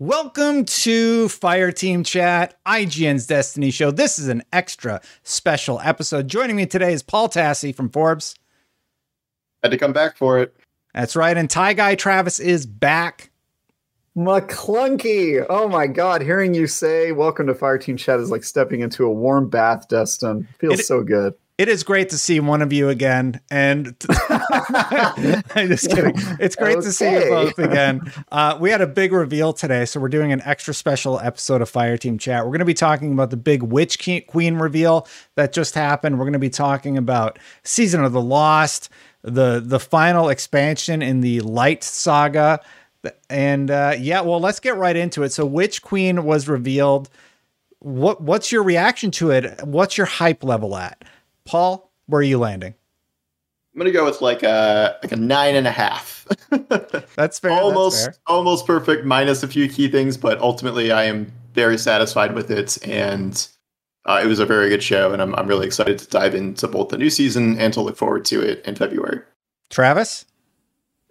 Welcome to Fire Team Chat, IGN's Destiny Show. This is an extra special episode. Joining me today is Paul Tassi from Forbes. Had to come back for it. That's right. And Ty Guy Travis is back. McClunky. Oh my God. Hearing you say welcome to Fire Team Chat is like stepping into a warm bath, Destin. Feels It- so good. It is great to see one of you again. And I'm just kidding. It's great to see you both again. Uh, we had a big reveal today. So we're doing an extra special episode of Fire Team Chat. We're going to be talking about the big Witch Queen reveal that just happened. We're going to be talking about Season of the Lost, the, the final expansion in the Light Saga. And uh, yeah, well, let's get right into it. So, Witch Queen was revealed. What what's your reaction to it? What's your hype level at? Paul, where are you landing? I'm gonna go with like a like a nine and a half. That's fair. almost That's fair. almost perfect, minus a few key things, but ultimately I am very satisfied with it, and uh, it was a very good show, and I'm I'm really excited to dive into both the new season and to look forward to it in February. Travis?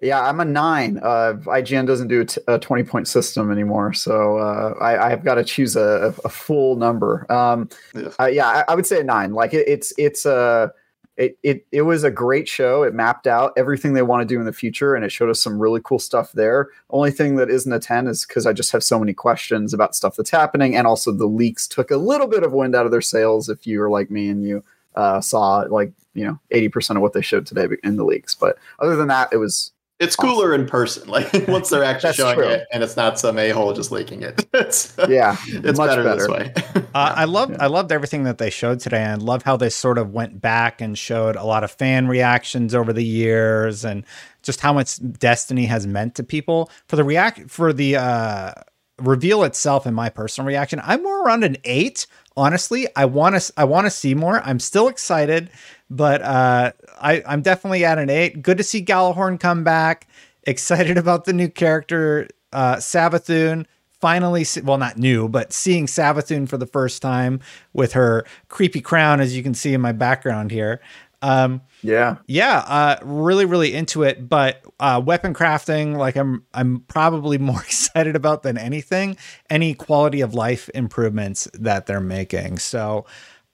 Yeah, I'm a nine. Uh, IGN doesn't do a, t- a 20 point system anymore. So uh, I, I've got to choose a, a full number. Um, Yeah. uh, yeah, I, I would say a nine. Like it, it's, it's a, it, it, it was a great show. It mapped out everything they want to do in the future and it showed us some really cool stuff there. Only thing that isn't a 10 is because I just have so many questions about stuff that's happening. And also the leaks took a little bit of wind out of their sails if you were like me and you uh, saw like, you know, 80% of what they showed today in the leaks. But other than that, it was It's cooler in person, like once they're actually showing true. it, and it's not some a hole just leaking it. it's yeah, it's much better, this way. Uh, I loved Yeah. I loved everything that they showed today. And I love how they sort of went back and showed a lot of fan reactions over the years and just how much Destiny has meant to people. For the react for the uh reveal itself and my personal reaction, I'm more around an eight. Honestly, I want to I want to see more. I'm still excited, but uh I, I'm definitely at an eight. Good to see Gjallarhorn come back. Excited about the new character, uh Savathun finally see, well not new but seeing Savathun for the first time with her creepy crown as you can see in my background here um yeah. yeah uh really really into it but uh weapon crafting like i'm i'm probably more excited about than anything any quality of life improvements that they're making so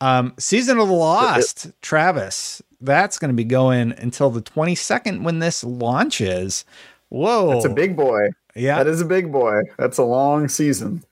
um season of the lost travis that's going to be going until the 22nd when this launches whoa That's a big boy. yeah That is a big boy. That's a long season.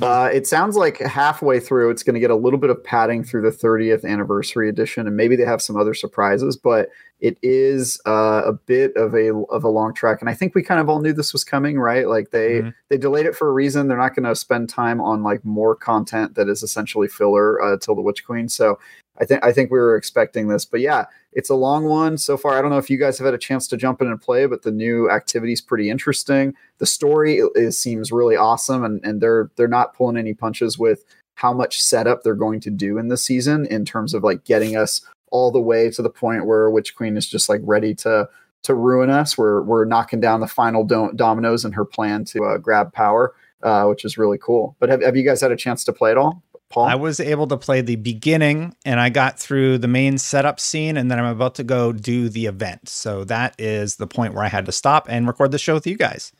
Uh, it sounds like halfway through, it's going to get a little bit of padding through the 30th anniversary edition, and maybe they have some other surprises. But it is uh, a bit of a of a long track, and I think we kind of all knew this was coming, right? Like they Mhm. they delayed it for a reason. They're not going to spend time on like more content that is essentially filler uh, till the Witch Queen. So I think I think we were expecting this, but yeah, it's a long one so far. I don't know if you guys have had a chance to jump in and play, but the new activity is pretty interesting. The story is, seems really awesome, and and they're they're not pulling any punches with how much setup they're going to do in this season in terms of like getting us all the way to the point where Witch Queen is just like ready to to ruin us. We're we're knocking down the final do- dominoes in her plan to uh, grab power, uh, which is really cool. But have have you guys had a chance to play it all, Paul? I was able to play the beginning and I got through the main setup scene and then I'm about to go do the event. So that is the point where I had to stop and record the show with you guys.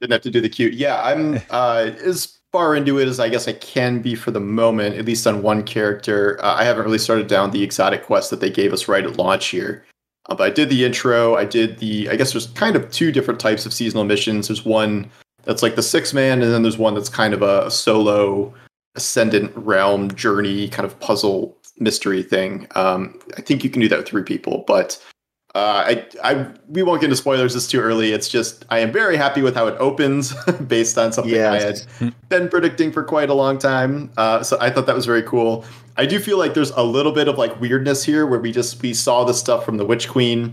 Didn't have to do the cute. Yeah, I'm uh, as far into it as I guess I can be for the moment, at least on one character. Uh, I haven't really started down the exotic quest that they gave us right at launch here. Uh, but I did the intro. I did the. I guess there's kind of two different types of seasonal missions. There's one that's like the six man, and then there's one that's kind of a, solo ascendant realm journey kind of puzzle mystery thing. Um, I think you can do that with three people, but uh, I, I, we won't get into spoilers. It's too early. It's just I am very happy with how it opens, based on something. I had been predicting for quite a long time. Uh, so I thought that was very cool. I do feel like there's a little bit of like weirdness here, where we just we saw the stuff from the Witch Queen,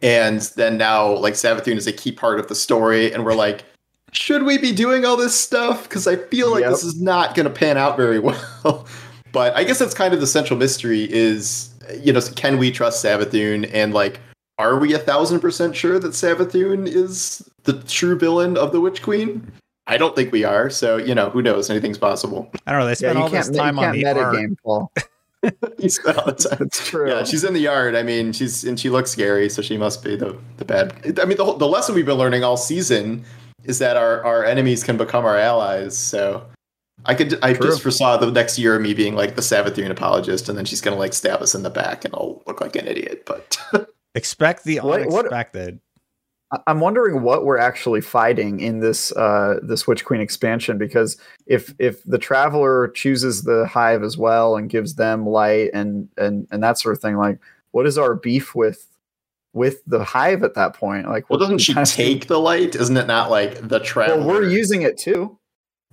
and then now like Savathun is a key part of the story, and we're like, should we be doing all this stuff? Because I feel like Yep. this is not going to pan out very well. but I guess that's kind of the central mystery: is you know, can we trust Savathun and like are we a thousand percent sure that Savathun is the true villain of the Witch Queen? I don't think we are. So you know, who knows? Anything's possible. I don't know. They Yeah, spent you all this can't, you time on can't the meta art. game, Paul. You spent all the time. That's true. Yeah, she's in the yard. I mean, she's and she looks scary, so she must be the the bad. I mean, the whole, the lesson we've been learning all season is that our our enemies can become our allies. So I could I True. just foresaw the next year of me being like the Savathun apologist, and then she's gonna like stab us in the back, and I'll look like an idiot. But Expect the What- what- unexpected. I- I'm wondering what we're actually fighting in this uh this Witch Queen expansion because if if the traveler chooses the hive as well and gives them light and and and that sort of thing, like what is our beef with with the hive at that point? Like, well, what doesn't she kind of- take the light? Isn't it not like the travel? Well, we're using it too.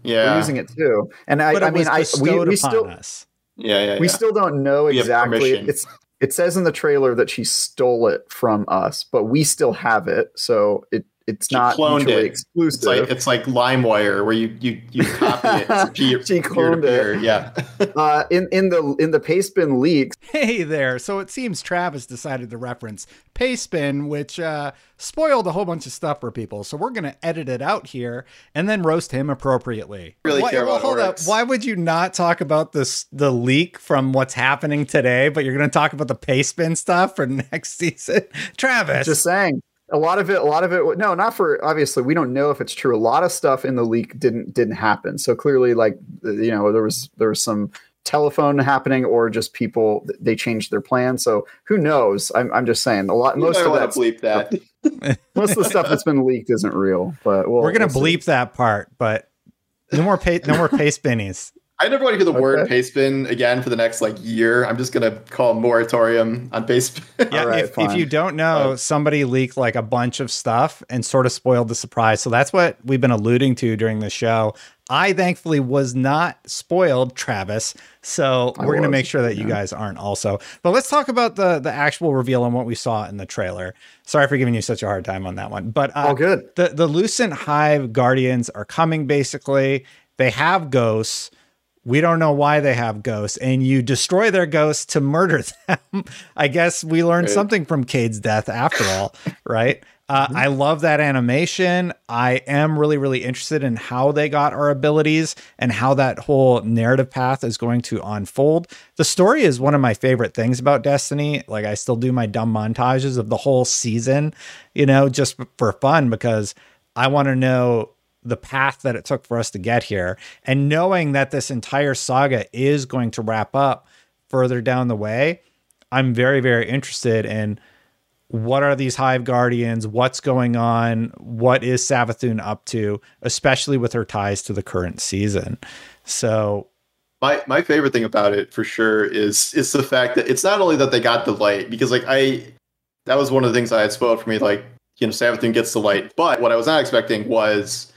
yeah, We're using it too, and I, But I mean, I we, we still us. yeah, yeah, we still don't know We exactly. It's it says in the trailer that she stole it from us, but we still have it, so it it's She not cloned mutually it. exclusive. It's like it's like LimeWire where you you you copy it. Peer, She cloned peer-to-peer, it. Yeah. uh, in in the in the paste bin leaks, Hey there. So it seems Travis decided to reference Pastebin, which uh, spoiled a whole bunch of stuff for people. So we're going to edit it out here and then roast him appropriately. Really Why- care well, about hold up. Why would you not talk about this the leak from what's happening today, but you're going to talk about the Pastebin stuff for next season? Travis. just saying. A lot of it, a lot of it. No, not for obviously. We don't know if it's true. A lot of stuff in the leak didn't didn't happen. So clearly, like you know, there was there was some telephone happening, or just people they changed their plan. So who knows? I'm I'm just saying. A lot. You Most of that bleep that. most of the stuff that's been leaked isn't real, but we'll, we're going to we'll see. bleep that part, but no more pay, no more Payspinnies. I never want to hear the word Okay. pastebin again for the next like year. I'm just gonna call a moratorium on pastebin. Yeah, All right, if, if you don't know, Uh, somebody leaked like a bunch of stuff and sort of spoiled the surprise. So that's what we've been alluding to during the show. I thankfully was not spoiled, Travis. So I we're going to make sure that you yeah. guys aren't also. But let's talk about the the actual reveal and what we saw in the trailer. Sorry for giving you such a hard time on that one. But uh, all good. the the Lucent Hive Guardians are coming basically. They have ghosts. We don't know why they have ghosts, and you destroy their ghosts to murder them. I guess we learned Right. something from Cayde's death after all, right? Uh, I love that animation. I am really, really interested in how they got our abilities and how that whole narrative path is going to unfold. The story is one of my favorite things about Destiny. Like, I still do my dumb montages of the whole season, you know, just for fun because I want to know the path that it took for us to get here. And knowing that this entire saga is going to wrap up further down the way, I'm very, very interested in what are these hive guardians? What's going on? What is savathun up to? Especially with her ties to the current season. So my my favorite thing about it for sure is is the fact that it's not only that they got the light because like I that was one of the things I had spoiled for me like you know Savathun gets the light. But what I was not expecting was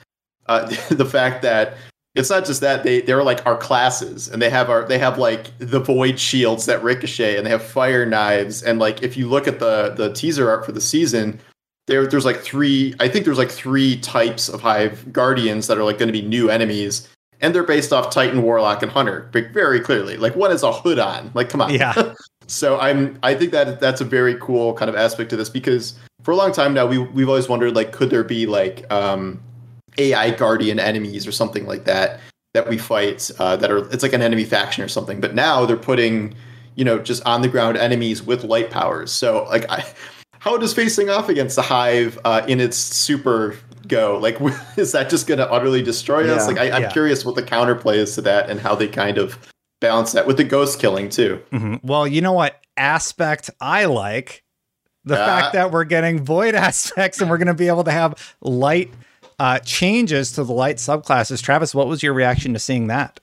uh, the fact that it's not just that they they're like our classes and they have our they have like the void shields that ricochet and they have fire knives and like if you look at the the teaser art for the season there there's like three I think there's like three types of hive guardians that are like going to be new enemies and they're based off Titan, Warlock, and Hunter, but very clearly. Like one is a hood on. Like, come on. Yeah. so I'm I think that that's a very cool kind of aspect to this because for a long time now we we've always wondered like could there be like um AI guardian enemies or something like that that we fight uh, that are it's like an enemy faction or something. But now they're putting you know just on the ground enemies with light powers. So like I. How does facing off against the hive uh, in its super go? Like, is that just going to utterly destroy us? Like, I, I'm Yeah. curious what the counterplay is to that and how they kind of balance that with the ghost killing too. mhm. well you know what aspect i like the Uh, fact that we're getting void aspects and we're going to be able to have light uh, changes to the light subclasses travis what was your reaction to seeing that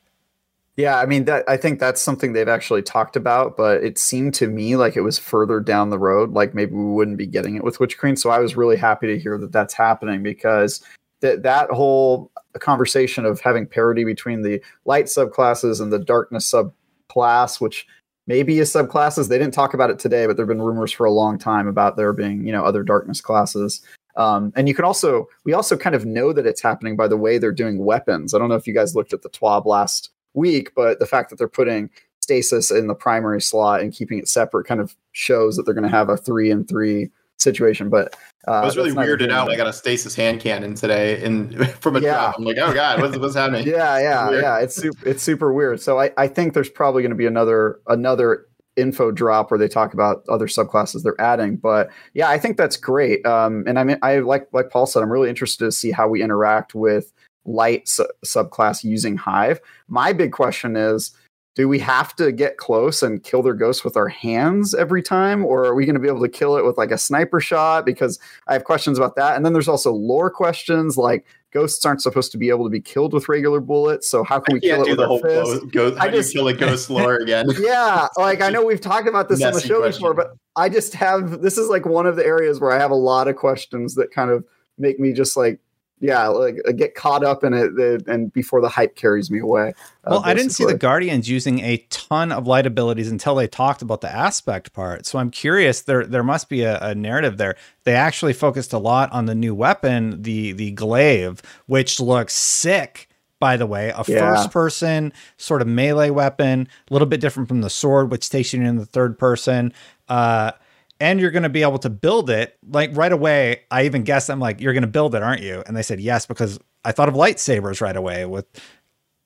Yeah, I mean that I think that's something they've actually talked about, but it seemed to me like it was further down the road. Like maybe we wouldn't be getting it with Witch Queen. So I was really happy to hear that that's happening because that that whole conversation of having parity between the light subclasses and the darkness subclass, which maybe is subclasses. They didn't talk about it today, but there've been rumors for a long time about there being you know other darkness classes. Um, and you can also we also kind of know that it's happening by the way they're doing weapons. I don't know if you guys looked at the TWAB last week, but the fact that they're putting stasis in the primary slot and keeping it separate kind of shows that they're going to have a three and three situation. But uh, I was really weirded out. I got a stasis hand cannon today, and from a Yeah. drop, I'm like, oh god, what's, what's happening? yeah yeah Weird. yeah it's super it's super weird so i i think there's probably going to be another another info drop where they talk about other subclasses they're adding. But yeah, I think that's great. Um, and I mean, I like like Paul said, I'm really interested to see how we interact with light su- subclass using Hive. My big question is do we have to get close and kill their ghosts with our hands every time or are we going to be able to kill it with like a sniper shot because i have questions about that and then there's also lore questions like ghosts aren't supposed to be able to be killed with regular bullets so how can we kill it with our fist ghost, how I just, kill a ghost lore again yeah like i know we've talked about this on the show question. before but i just have this is like one of the areas where i have a lot of questions that kind of make me just like yeah, like uh, get caught up in it and before the hype carries me away. Uh, well, I didn't see the Guardians using a ton of light abilities until they talked about the aspect part. So I'm curious. There, there must be a, a narrative there. They actually focused a lot on the new weapon, the the glaive, which looks sick. By the way, a yeah. first person sort of melee weapon, a little bit different from the sword, which takes you in the third person. Uh, and you're going to be able to build it like right away. I even guessed I'm like, you're going to build it, aren't you? And they said yes because I thought of lightsabers right away with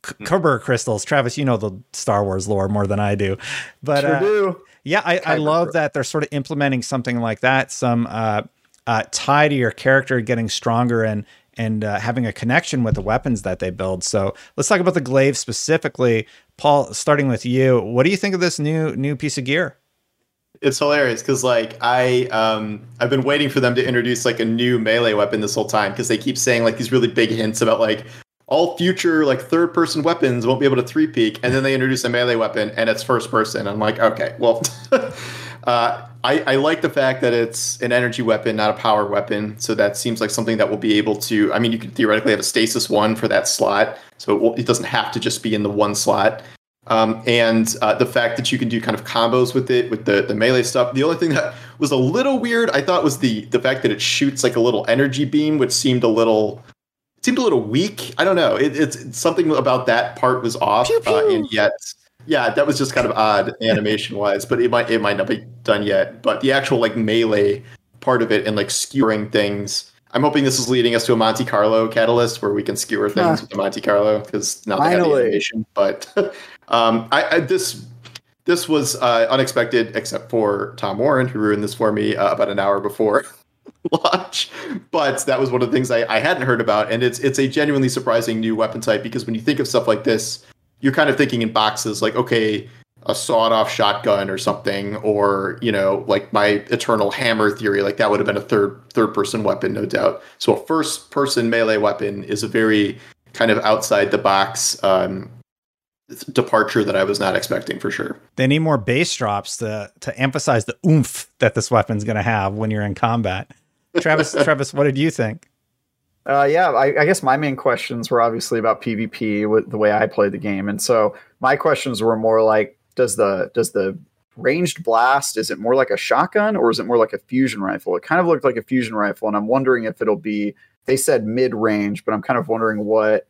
Kyber crystals. Travis, you know the Star Wars lore more than I do, but sure uh, do. yeah, I, I love that they're sort of implementing something like that, some uh, uh, tie to your character getting stronger and and uh, having a connection with the weapons that they build. So let's talk about the glaive specifically. Paul, starting with you, what do you think of this new new piece of gear? It's hilarious because like I um I've been waiting for them to introduce like a new melee weapon this whole time because they keep saying like these really big hints about like all future like third person weapons won't be able to three peak and then they introduce a melee weapon and it's first person. I'm like okay well. uh, I, I like the fact that it's an energy weapon, not a power weapon. So that seems like something that will be able to. I mean, you could theoretically have a stasis one for that slot, so it, will, it doesn't have to just be in the one slot. Um, and uh, the fact that you can do kind of combos with it with the, the melee stuff. The only thing that was a little weird, I thought, was the the fact that it shoots like a little energy beam, which seemed a little seemed a little weak. I don't know. It, it's something about that part was off, pew, pew. Uh, and yet, yeah, that was just kind of odd animation wise. But it might it might not be done yet. But the actual like melee part of it and like skewering things. I'm hoping this is leading us to a Monte Carlo catalyst where we can skewer things with the Monte Carlo because not the animation. But Um, I, I, this this was uh, unexpected, except for Tom Warren, who ruined this for me uh, about an hour before launch. But that was one of the things I, I hadn't heard about, and it's it's a genuinely surprising new weapon type because when you think of stuff like this, you're kind of thinking in boxes like, okay, a sawed-off shotgun or something, or you know, like my eternal hammer theory, like that would have been a third third-person weapon, no doubt. So a first-person melee weapon is a very kind of outside the box um, departure that I was not expecting for sure. They need more bass drops to to emphasize the oomph that this weapon's going to have when you're in combat. Travis, Travis, what did you think? Uh, yeah, I, I, guess my main questions were obviously about PvP with the way I played the game, and so my questions were more like, does the does the ranged blast is it more like a shotgun or is it more like a fusion rifle? It kind of looked like a fusion rifle, and I'm wondering if it'll be. They said mid range, but I'm kind of wondering what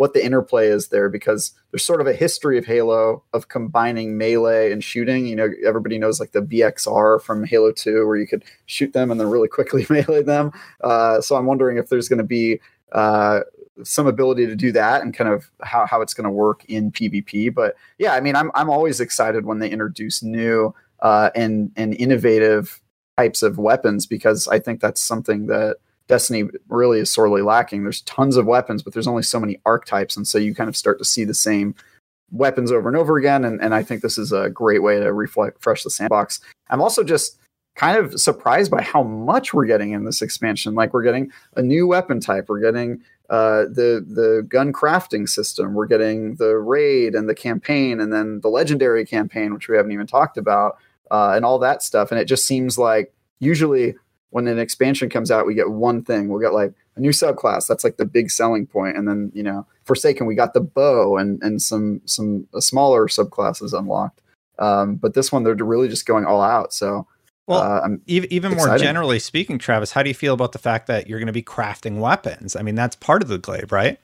what the interplay is there because there's sort of a history of Halo of combining melee and shooting. You know, everybody knows like the BXR from Halo 2 where you could shoot them and then really quickly melee them. Uh, so I'm wondering if there's going to be uh, some ability to do that and kind of how, how it's going to work in PvP. But yeah, I mean, I'm, I'm always excited when they introduce new uh, and, and innovative types of weapons because I think that's something that – Destiny really is sorely lacking. There's tons of weapons, but there's only so many archetypes, and so you kind of start to see the same weapons over and over again. And, and I think this is a great way to refresh the sandbox. I'm also just kind of surprised by how much we're getting in this expansion. Like we're getting a new weapon type, we're getting uh, the the gun crafting system, we're getting the raid and the campaign, and then the legendary campaign, which we haven't even talked about, uh, and all that stuff. And it just seems like usually when an expansion comes out, we get one thing. We'll get like a new subclass. That's like the big selling point. And then, you know, Forsaken, we got the bow and and some some smaller subclasses unlocked. Um, but this one, they're really just going all out. So, well, uh, even, even more generally speaking, Travis, how do you feel about the fact that you're going to be crafting weapons? I mean, that's part of the glaive, right?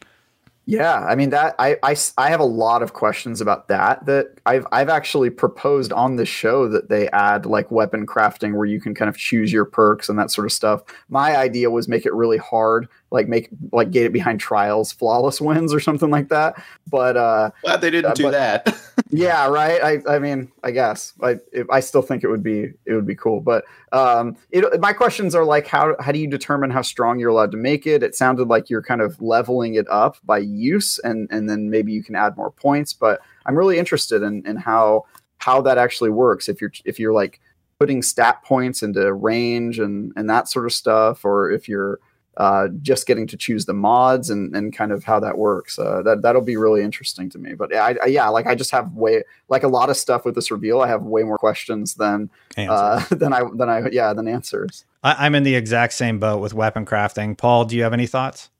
Yeah, I mean that I, I I have a lot of questions about that that I've I've actually proposed on the show that they add like weapon crafting where you can kind of choose your perks and that sort of stuff. My idea was make it really hard like make like gate it behind trials flawless wins or something like that. But uh, glad they didn't uh, do but- that. yeah, right. I, I mean, I guess I, it, I still think it would be, it would be cool. But um, it, my questions are like, how, how do you determine how strong you're allowed to make it? It sounded like you're kind of leveling it up by use, and and then maybe you can add more points. But I'm really interested in in how how that actually works. If you're if you're like putting stat points into range and and that sort of stuff, or if you're uh, just getting to choose the mods and, and kind of how that works. Uh, that that'll be really interesting to me. But I, I, yeah, like I just have way like a lot of stuff with this reveal. I have way more questions than uh, than I than I yeah than answers. I, I'm in the exact same boat with weapon crafting. Paul, do you have any thoughts?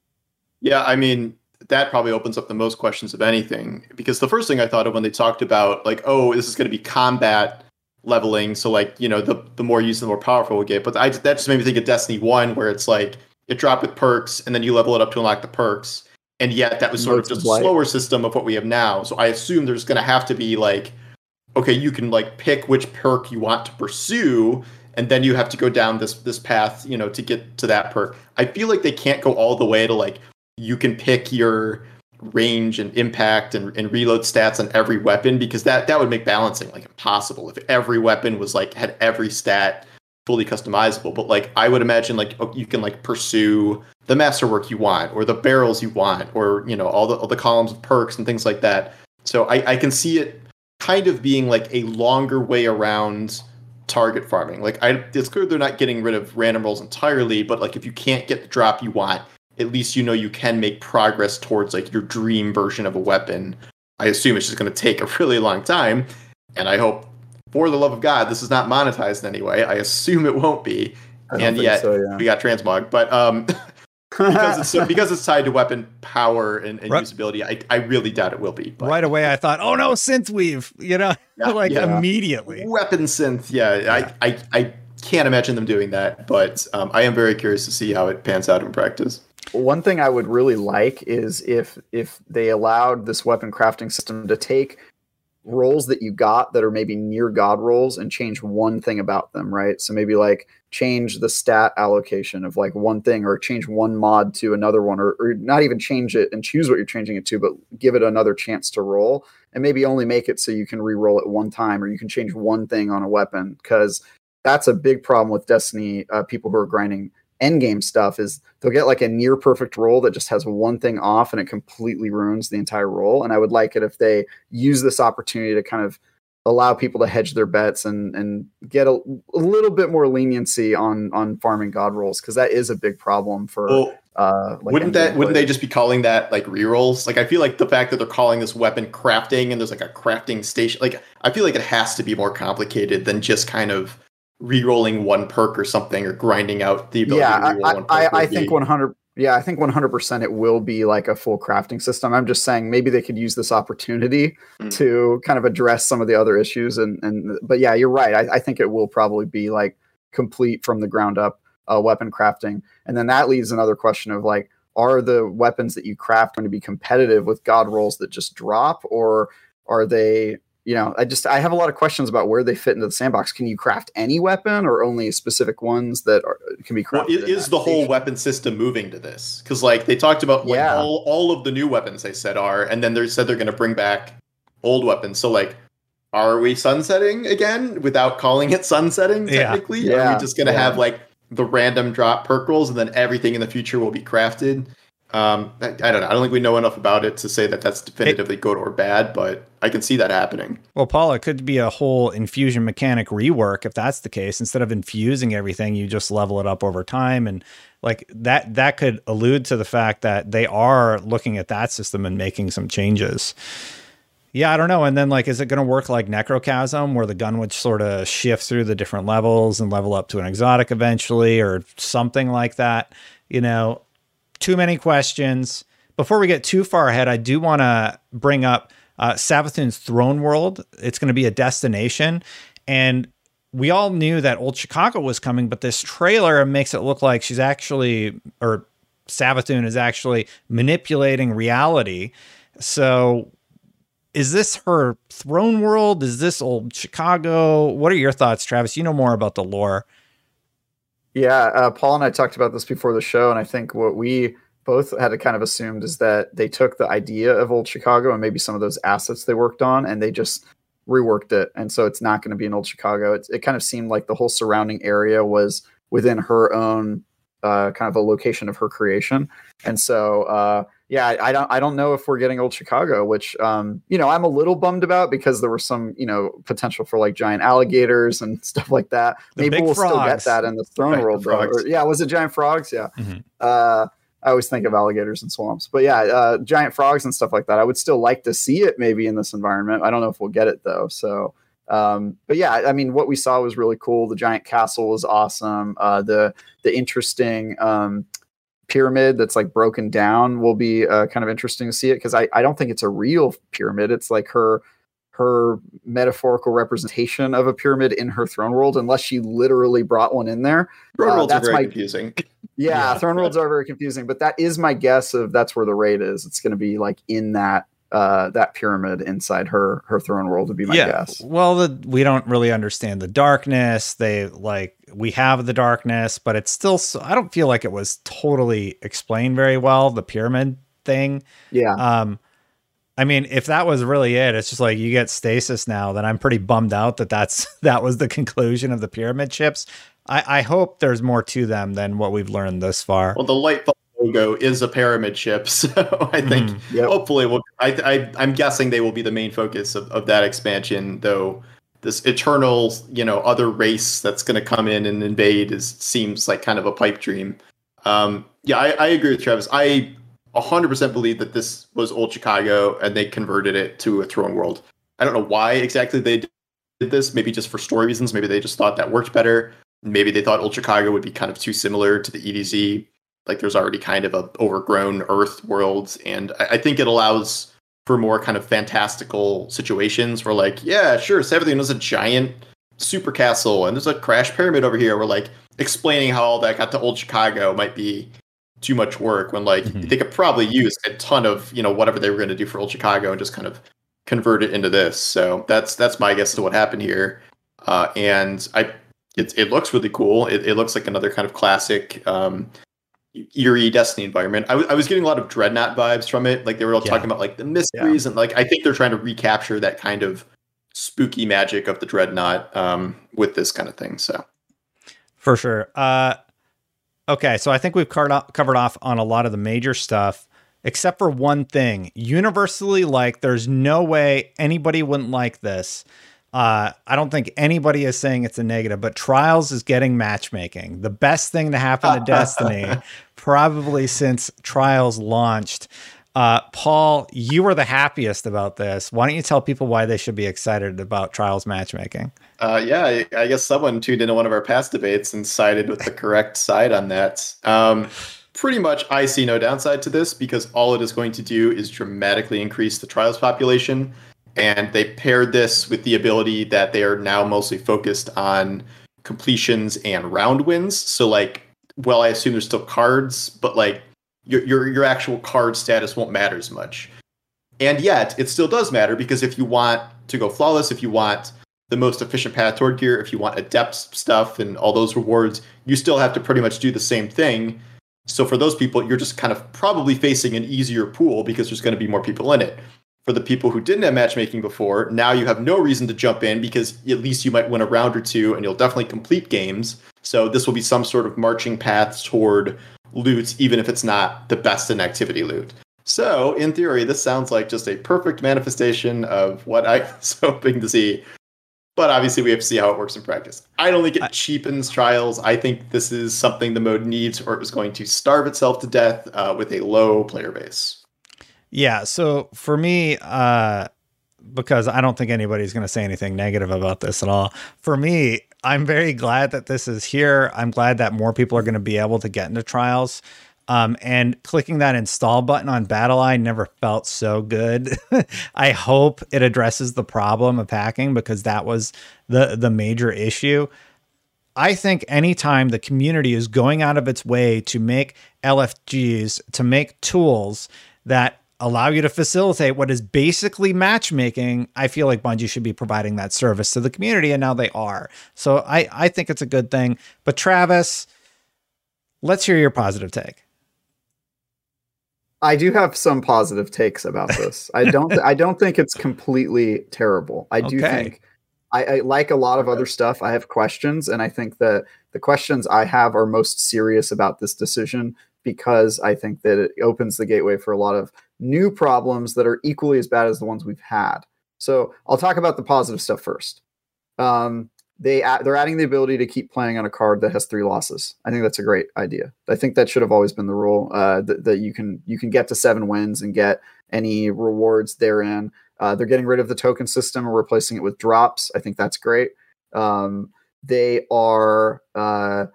Yeah, I mean, that probably opens up the most questions of anything because the first thing I thought of when they talked about like, oh, this is going to be combat leveling, so like you know the the more use, the more powerful we get. But I, that just made me think of Destiny One, where it's like it dropped with perks, and then you level it up to unlock the perks, and yet that was sort of of just a slower system of what we have now. So I assume there's going to have to be like, okay, you can like pick which perk you want to pursue. And then you have to go down this this path, you know, to get to that perk. I feel like they can't go all the way to like you can pick your range and impact and, and reload stats on every weapon because that that would make balancing like impossible if every weapon was like had every stat fully customizable but like i would imagine like oh, you can like pursue the masterwork you want or the barrels you want or you know all the all the columns of perks and things like that so i i can see it kind of being like a longer way around target farming like i it's clear they're not getting rid of random rolls entirely but like if you can't get the drop you want at least you know you can make progress towards like your dream version of a weapon. I assume it's just going to take a really long time, and I hope, for the love of God, this is not monetized in any way. I assume it won't be, and think yet so, yeah. we got transmog, but um, because it's so, because it's tied to weapon power and, and Right. usability, I, I really doubt it will be. But Right away, I thought, oh no, synth weave, you know, Yeah, like yeah. immediately. weapon synth, yeah, I, I I can't imagine them doing that, but um, I am very curious to see how it pans out in practice. One thing I would really like is if if they allowed this weapon crafting system to take rolls that you got that are maybe near god roles and change one thing about them, right? So maybe like change the stat allocation of like one thing or change one mod to another one or, or not even change it and choose what you're changing it to, but give it another chance to roll and maybe only make it so you can re-roll it one time or you can change one thing on a weapon because that's a big problem with Destiny uh, people who are grinding end game stuff is they'll get like a near perfect roll that just has one thing off and it completely ruins the entire roll. And I would like it if they use this opportunity to kind of allow people to hedge their bets and and get a, a little bit more leniency on on farming god rolls because that is a big problem for Well, uh like wouldn't that game wouldn't they just be calling that like rerolls? Like I feel like the fact that they're calling this weapon crafting and there's like a crafting station like I feel like it has to be more complicated than just kind of re-rolling one perk or something or grinding out the ability yeah to I, re-roll I, one perk. I, would I think 100 yeah i think 100% it will be like a full crafting system i'm just saying maybe they could use this opportunity Mm. to kind of address some of the other issues and and but yeah you're right i, I think it will probably be like complete from the ground up uh, weapon crafting and then that leaves another question of like are the weapons that you craft going to be competitive with god rolls that just drop or are they you know i just i have a lot of questions about where they fit into the sandbox can you craft any weapon or only specific ones that are, can be crafted is, is that the whole station? weapon system moving to this? Because like they talked about like Yeah. all, all of the new weapons they said are, and then they said they're going to bring back old weapons. So like, are we sunsetting again without calling it sunsetting? Technically, Yeah. Technically, are we just going to yeah. have like the random drop perk rolls, and then everything in the future will be crafted? Um, I, I don't know. I don't think we know enough about it to say that that's definitively good or bad, but I can see that happening. Well, Paul, it could be a whole infusion mechanic rework if that's the case. Instead of infusing everything, you just level it up over time, and like that that could allude to the fact that they are looking at that system and making some changes. Yeah, I don't know. And then like, is it going to work like Necrochasm, where the gun would sort of shift through the different levels and level up to an exotic eventually, or something like that? You know, too many questions. Before we get too far ahead, I do want to bring up uh, Savathun's Throne World. It's going to be a destination, and we all knew that Old Chicago was coming, but this trailer makes it look like she's actually, or Savathun is actually manipulating reality. So, is this her throne world? Is this old Chicago? What are your thoughts, Travis? You know more about the lore. Yeah, uh, Paul and I talked about this before the show, and I think what we both had kind of assumed is that they took the idea of Old Chicago and maybe some of those assets they worked on, and they just reworked it, and so it's not going to be an Old Chicago. It, it kind of seemed like the whole surrounding area was within her own uh, kind of a location of her creation, and so uh, yeah, I, I, don't I don't know if we're getting Old Chicago, which um, you know I'm a little bummed about because there was some you know potential for like giant alligators and stuff like that. The Maybe we'll frogs. still get that in the Throne Right, World, frogs. Or- yeah, was it giant frogs? Yeah. Mhm. Uh, I always think of alligators and swamps, but yeah, uh, giant frogs and stuff like that. I would still like to see it maybe in this environment. I don't know if we'll get it though. So, um, but yeah, I mean, what we saw was really cool. The giant castle was awesome. Uh, the the interesting um, pyramid that's like broken down will be uh, kind of interesting to see it because I, I don't think it's a real pyramid. It's like her her metaphorical representation of a pyramid in her throne world, unless she literally brought one in there. Throne Uh, worlds are that's very my- confusing. Yeah, Yeah. throne worlds are very confusing, but that is my guess of that's where the raid is. It's going to be like in that uh that pyramid inside her her throne world would be my guess. Well, the, we don't really understand the darkness. They like we have the darkness, but it's still. So, I don't feel like it was totally explained very well. The pyramid thing. Yeah. Um, I mean, if that was really it, it's just like you get stasis now. Then I'm pretty bummed out that that's that was the conclusion of the pyramid ships. I, I hope there's more to them than what we've learned thus far. Well, the Lightfall logo is a pyramid ship, so I think Mhm. Yep. hopefully we'll. I, I I'm guessing they will be the main focus of, of that expansion, though. This eternal, you know, other race that's going to come in and invade is seems like kind of a pipe dream. Um, yeah, I, I agree with Travis. I 100% believe that this was old Chicago and they converted it to a throne world. I don't know why exactly they did this. Maybe just for story reasons. Maybe they just thought that worked better. Maybe they thought old Chicago would be kind of too similar to the EDZ. Like there's already kind of a overgrown Earth world, and I, I think it allows for more kind of fantastical situations where like, yeah, sure, Savathun was a giant super castle and there's a crash pyramid over here. We're like explaining how all that got to old Chicago might be too much work when like Mhm. they could probably use a ton of, you know, whatever they were going to do for old Chicago and just kind of convert it into this. So that's that's my guess to what happened here. Uh, and I it, it looks really cool. It, it looks like another kind of classic um, eerie Destiny environment. I, w- I was getting a lot of Dreadnought vibes from it. Like they were all Yeah. talking about like the mysteries and like I think they're trying to recapture that kind of spooky magic of the Dreadnought um, with this kind of thing. So For sure. Uh, okay, so I think we've covered off, covered off on a lot of the major stuff, except for one thing. Universally, like, there's no way anybody wouldn't like this. Uh, I don't think anybody is saying it's a negative, but Trials is getting matchmaking. The best thing to happen to Destiny, probably since Trials launched. Uh, Paul, you were the happiest about this. Why don't you tell people why they should be excited about Trials matchmaking? Uh, yeah, I, guess someone tuned into one of our past debates and sided with the correct side on that. Um, pretty much, I see no downside to this because all it is going to do is dramatically increase the trials population. And they paired this with the ability that they are now mostly focused on completions and round wins. So, like, well, I assume there's still cards, but like your your your actual card status won't matter as much. And yet, it still does matter because if you want to go flawless, if you want the most efficient path toward gear, if you want adept stuff and all those rewards, you still have to pretty much do the same thing. So for those people, you're just kind of probably facing an easier pool because there's going to be more people in it. For the people who didn't have matchmaking before, now you have no reason to jump in because at least you might win a round or two and you'll definitely complete games. So this will be some sort of marching path toward loot, even if it's not the best in activity loot. So, in theory, this sounds like just a perfect manifestation of what I was hoping to see. But obviously, we have to see how it works in practice. I don't think it cheapens trials. I think this is something the mode needs, or it was going to starve itself to death uh, with a low player base. Yeah. So for me, uh, because I don't think anybody's going to say anything negative about this at all. For me, I'm very glad that this is here. I'm glad that more people are going to be able to get into trials. Um, and clicking that install button on BattlEye never felt so good. I hope it addresses the problem of hacking because that was the the major issue. I think anytime the community is going out of its way to make LFGs, to make tools that allow you to facilitate what is basically matchmaking, I feel like Bungie should be providing that service to the community, and now they are. So I, I think it's a good thing. But Travis, Let's hear your positive take. I do have some positive takes about this. I don't. I don't think it's completely terrible. I do Okay. think. I, I like a lot of other stuff. I have questions, and I think that the questions I have are most serious about this decision because I think that it opens the gateway for a lot of new problems that are equally as bad as the ones we've had. So I'll talk about the positive stuff first. Um, they they're adding the ability to keep playing on a card that has three losses. I think that's a great idea. I think that should have always been the rule uh, that, that you can you can get to seven wins and get any rewards therein. Uh, they're getting rid of the token system and replacing it with drops. I think that's great. Um, they are uh,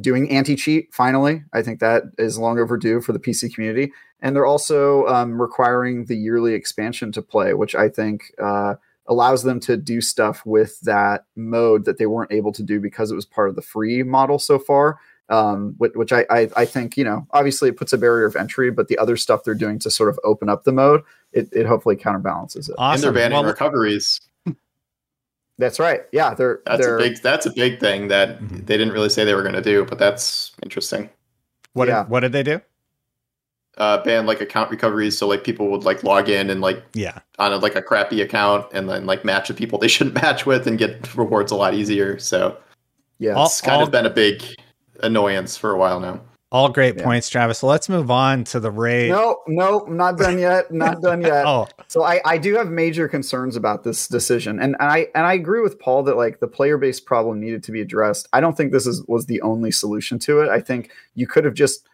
doing anti cheat finally. I think that is long overdue for the PC community, and they're also um, requiring the yearly expansion to play, which I think. Uh, allows them to do stuff with that mode that they weren't able to do because it was part of the free model so far. Um, which, which I, I, I think you know obviously it puts a barrier of entry, but the other stuff they're doing to sort of open up the mode, it, it hopefully counterbalances it. And Awesome. they're banning Well, recoveries. That's right. Yeah, they're That's they're a big. That's a big thing that Mhm. they didn't really say they were going to do, but that's interesting. what, yeah. did, what did they do? Uh, ban like account recoveries, so like people would like log in and like Yeah. on a, like a crappy account and then like match with people they shouldn't match with and get rewards a lot easier. So yeah. All- it's kind of been a big annoyance for a while now. All great Yeah. points, Travis. So let's move on to the raid. no, no, not done yet. Not done yet. Oh, So I, I do have major concerns about this decision, and, and I and I agree with Paul that like the player base problem needed to be addressed. I don't think this is was the only solution to it. I think you could have just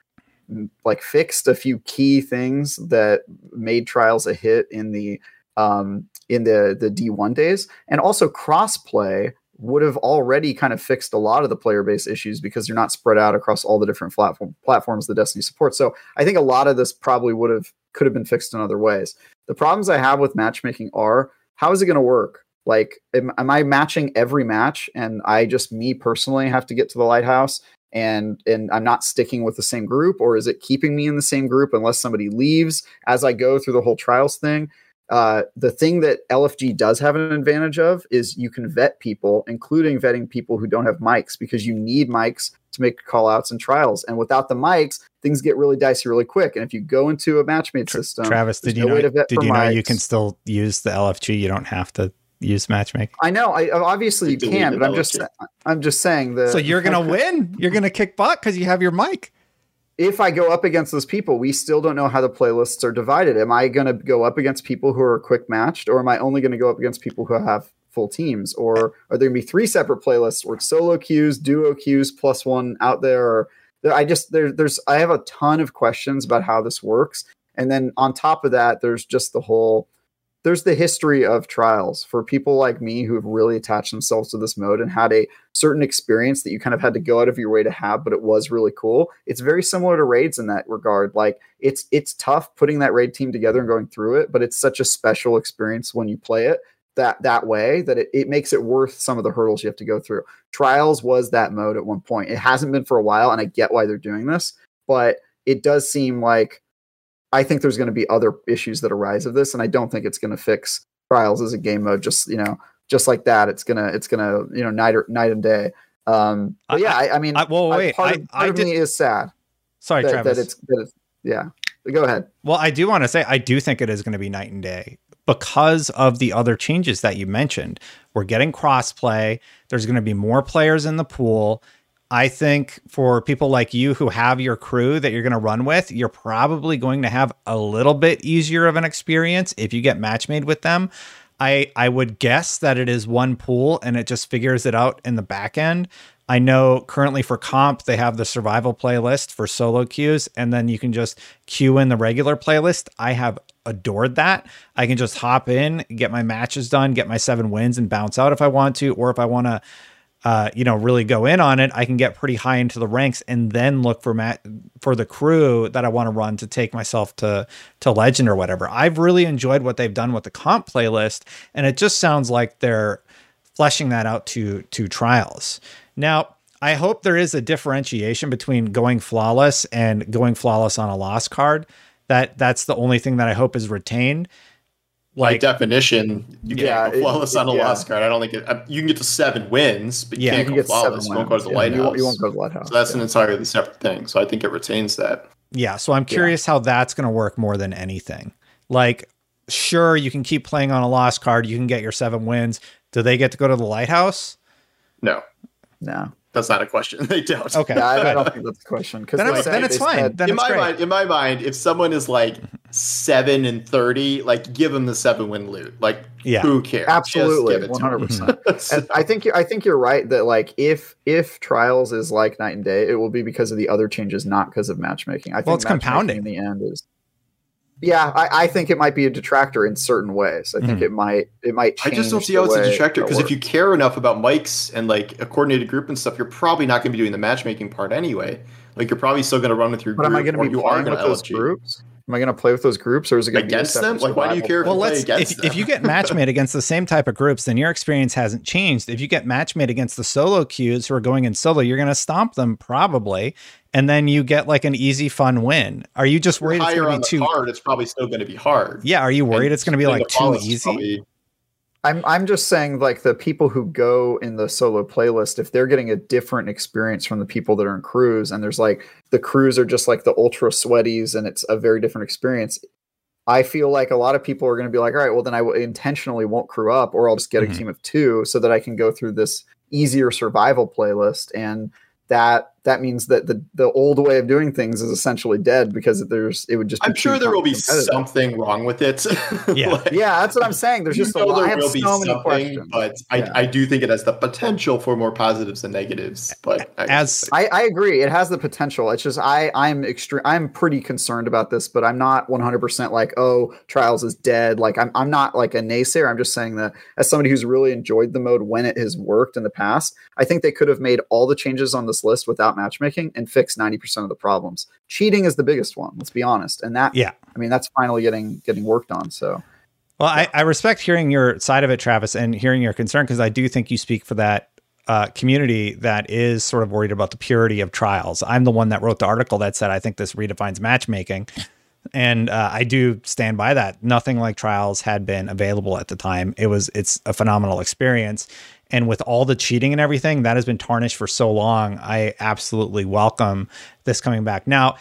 like fixed a few key things that made trials a hit in the um in the the D1 days, and also crossplay would have already kind of fixed a lot of the player base issues because you're not spread out across all the different platform platforms the Destiny supports. So I think a lot of this probably would have could have been fixed in other ways. The problems I have with matchmaking are how is it going to work? Like, am, am I matching every match and I just me personally have to get to the lighthouse and and I'm not sticking with the same group, or is it keeping me in the same group unless somebody leaves as I go through the whole trials thing? Uh, the thing that LFG does have an advantage of is you can vet people, including vetting people who don't have mics, because you need mics to make call outs and trials. And without the mics, things get really dicey really quick. And if you go into a matchmade system, Travis, did you no know? Did you know you can still use the LFG? You don't have to use matchmaking. I know. I obviously you You can, but I'm just I'm just saying that. So you're gonna win. You're gonna kick butt because you have your mic. If I go up against those people, we still don't know how the playlists are divided. Am I going to go up against people who are quick matched, or am I only going to go up against people who have full teams, or are there going to be three separate playlists, or solo queues, duo queues, plus one out there? Or I just there, there's I have a ton of questions about how this works, and then on top of that, there's just the whole there's the history of trials for people like me who have really attached themselves to this mode and had a certain experience that you kind of had to go out of your way to have but it was really cool. It's very similar to raids in that regard. Like it's it's tough putting that raid team together and going through it but it's such a special experience when you play it that that way that it, it makes it worth some of the hurdles you have to go through. Trials was that mode at one point. It hasn't been for a while and i get why they're doing this but it does seem like I think there's going to be other issues that arise of this, and I don't think it's going to fix trials as a game mode. Just you know, just like that, it's gonna it's gonna you know night or night and day. Um, but I- yeah, I, I mean, I, well, I- wait. part, I, of, part of did. me is sad Sorry, that, Travis. that it's that it's yeah. Go ahead. Well, I do want to say I do think it is going to be night and day because of the other changes that you mentioned. We're getting crossplay. There's going to be more players in the pool. I think for people like you who have your crew that you're going to run with, you're probably going to have a little bit easier of an experience if you get match made with them. I I would guess that it is one pool and it just figures it out in the back end. I know currently for comp they have the survival playlist for solo queues and then you can just queue in the regular playlist. I have adored that. I can just hop in, get my matches done, get my 7 wins and bounce out if I want to or if I want to uh, you know, really go in on it, I can get pretty high into the ranks and then look for mat for the crew that I want to run to take myself to to legend or whatever. I've really enjoyed what they've done with the comp playlist, and it just sounds like they're fleshing that out to to trials. Now, I hope there is a differentiation between going flawless and going flawless on a lost card. That that's the only thing that I hope is retained by Like, definition, you Yeah, can't go it- flawless on a yeah. lost card. I don't think it, you can get to seven wins, but you Yeah, can't you can go flawless. You won't go to the. Yeah, lighthouse. You won't, you won't go to the lighthouse. So that's an entirely separate thing. So I think it retains that. Yeah, so I'm curious how that's going to work more than anything. Like, sure, you can keep playing on a lost card, you can get your seven wins. Do they get to go to the lighthouse? No, no. That's not a question. they don't. Okay. Yeah, I, I don't think that's a question. Because Then, it's, then it's fine. Then in it's my great. mind, in my mind, if someone is like mm-hmm. seven and thirty, like give them the seven win loot. Like, Yeah. who cares? absolutely give it to hundred percent. them. I think you're, I think you're right that like if if trials is like night and day, it will be because of the other changes, not because of matchmaking. I think Well, it's compounding. in the end is. Yeah, I, I think it might be a detractor in certain ways. I think Mhm. it might it might. I just don't see how it's a detractor because if you care enough about mics and like a coordinated group and stuff, you're probably not going to be doing the matchmaking part anyway. Like you're probably still going to run with your But group, am I going to be you are playing with to those LFG. groups? Am I going to play with those groups, or is it going to be Against them? Like, why do you care if Well, you let's if, if you get match made against the same type of groups, then your experience hasn't changed. If you get match made against the solo queues who are going in solo, you're going to stomp them probably, and then you get like an easy, fun win. Are you just worried it's going to be too? card, it's probably still going to be hard. Yeah, are you worried And it's going to be like too easy? probably- I'm I'm just saying like the people who go in the solo playlist, if they're getting a different experience from the people that are in crews, and there's like the crews are just like the ultra sweaties, and it's a very different experience. I feel like a lot of people are going to be like, all right, well then I w- intentionally won't crew up, or I'll just get Mhm. a team of two so that I can go through this easier survival playlist, and that that means that the the old way of doing things is essentially dead because there's it would just. Be I'm sure there will be something wrong with it. Yeah. Like, Yeah, that's what I'm saying. There's just a know lot. I there have will be so many something, questions. but Yeah. I, I do think it has the potential for more positives than negatives. But I, As I, I agree. It has the potential. It's just I I'm extreme. I'm pretty concerned about this, but I'm not 100 percent like oh Trials is dead. Like I'm I'm not like a naysayer. I'm just saying that as somebody who's really enjoyed the mode when it has worked in the past, I think they could have made all the changes on this list without matchmaking and fix 90 percent of the problems. Cheating is the biggest one. Let's be honest, and that Yeah. I mean that's finally getting getting worked on. So Well, I, I respect hearing your side of it, Travis, and hearing your concern because I do think you speak for that uh, community that is sort of worried about the purity of trials. I'm the one that wrote the article that said I think this redefines matchmaking, and uh, I do stand by that. Nothing like trials had been available at the time. It was it's a phenomenal experience, and with all the cheating and everything that has been tarnished for so long, I absolutely welcome this coming back now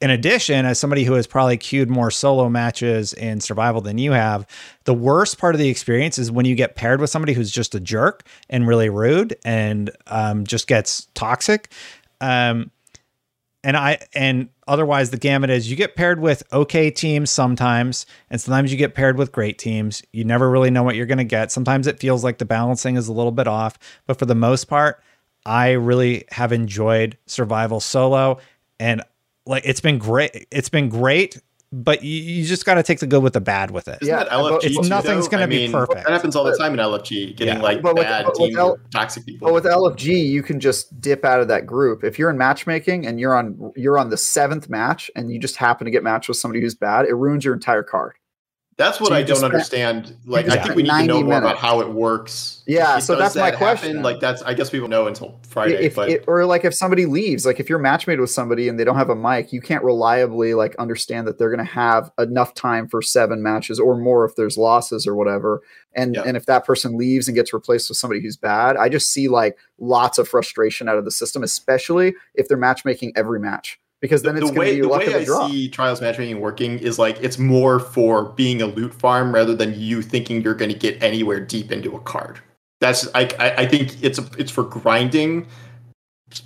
in addition, as somebody who has probably queued more solo matches in survival than you have, the worst part of the experience is when you get paired with somebody who's just a jerk and really rude and um, just gets toxic. Um, and I and otherwise the gamut is you get paired with okay teams sometimes, and sometimes you get paired with great teams. You never really know what you're going to get. Sometimes it feels like the balancing is a little bit off, but for the most part, I really have enjoyed survival solo and like it's been great. It's been great, but you, you just got to take the good with the bad with it. Isn't Yeah, LFG it's- nothing's gonna be mean, perfect. That happens all the time in LFG, getting Yeah. like But with- bad but with L- toxic people. But with LFG, you can just dip out of that group. If you're in matchmaking and you're on you're on the seventh match and you just happen to get matched with somebody who's bad, it ruins your entire card. That's what So I don't understand. Like, I think we need to know more about how it works. Yeah, It- so that's my that question. happen? Like, that's I guess we won't know until Friday. if but it, or like if somebody leaves, like if you're matchmade with somebody and they don't have a mic, you can't reliably like understand that they're going to have enough time for seven matches or more if there's losses or whatever. And Yeah. and if that person leaves and gets replaced with somebody who's bad, I just see like lots of frustration out of the system, especially if they're matchmaking every match. Because then the, it's the way be the way the I draw. see trials matchmaking working is like it's more for being a loot farm rather than you thinking you're going to get anywhere deep into a card. That's I I, I think it's a, it's for grinding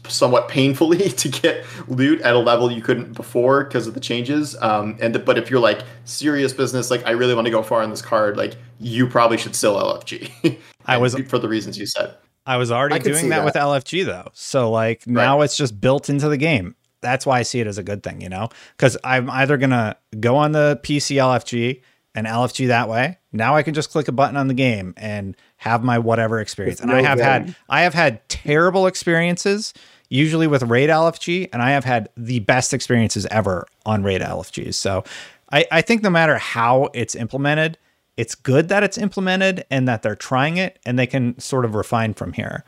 somewhat painfully to get loot at a level you couldn't before because of the changes. Um, and the, but if you're like serious business, like I really want to go far on this card, like you probably should still LFG. I was for the reasons you said. I was already I doing that, that. with LFG though. So like now it's just built into the game. That's why I see it as a good thing, you know? Cuz I'm either going to go on the PC LFG and LFG that way. Now I can just click a button on the game and have my whatever experience. With and I have had I have had terrible experiences usually with Raid LFG and I have had the best experiences ever on Raid LFGs. So I, I think no matter how it's implemented, it's good that it's implemented and that they're trying it and they can sort of refine from here.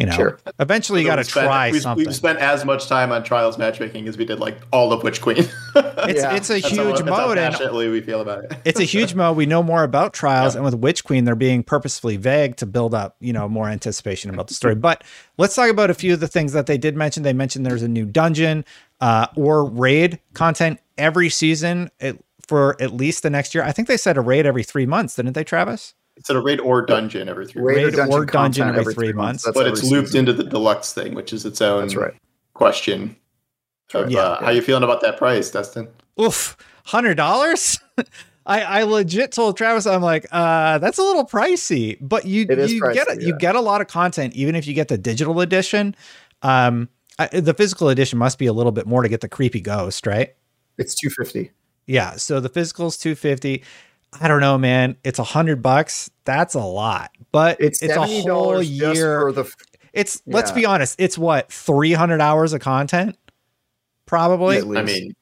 You know, Sure. eventually you got to We've try we've, something. We've spent as much time on Trials matchmaking as we did like all of Witch Queen. it's Yeah. it's a That's how- huge that's how mode, and passionately we feel about it. it's a huge mode. We know more about trials, Yeah. and with Witch Queen, they're being purposefully vague to build up, you know, more anticipation about the story. But let's talk about a few of the things that they did mention. They mentioned there's a new dungeon uh, or raid content every season it, for at least the next year. I think they said a raid every three months, didn't they, Travis? It's a raid or dungeon every three Raid months. Raid or dungeon content every three months. That's but every it's looped season. into the deluxe thing, which is its own That's right. question. Of, Yeah. uh, how you feeling about that price, Dustin? Oof, hundred dollars. I, I legit told Travis, I'm like, uh, that's a little pricey, but you It is you get a, pricey, you get a lot of content, even if you get the digital edition. Um, I, the physical edition must be a little bit more to get the creepy ghost, right? It's two fifty. Yeah. So the physical's 250. I don't know, man. It's a hundred bucks. That's a lot, but It's, it's a whole year. for the. it's let's be honest. It's what 300 hours of content, probably. at I mean,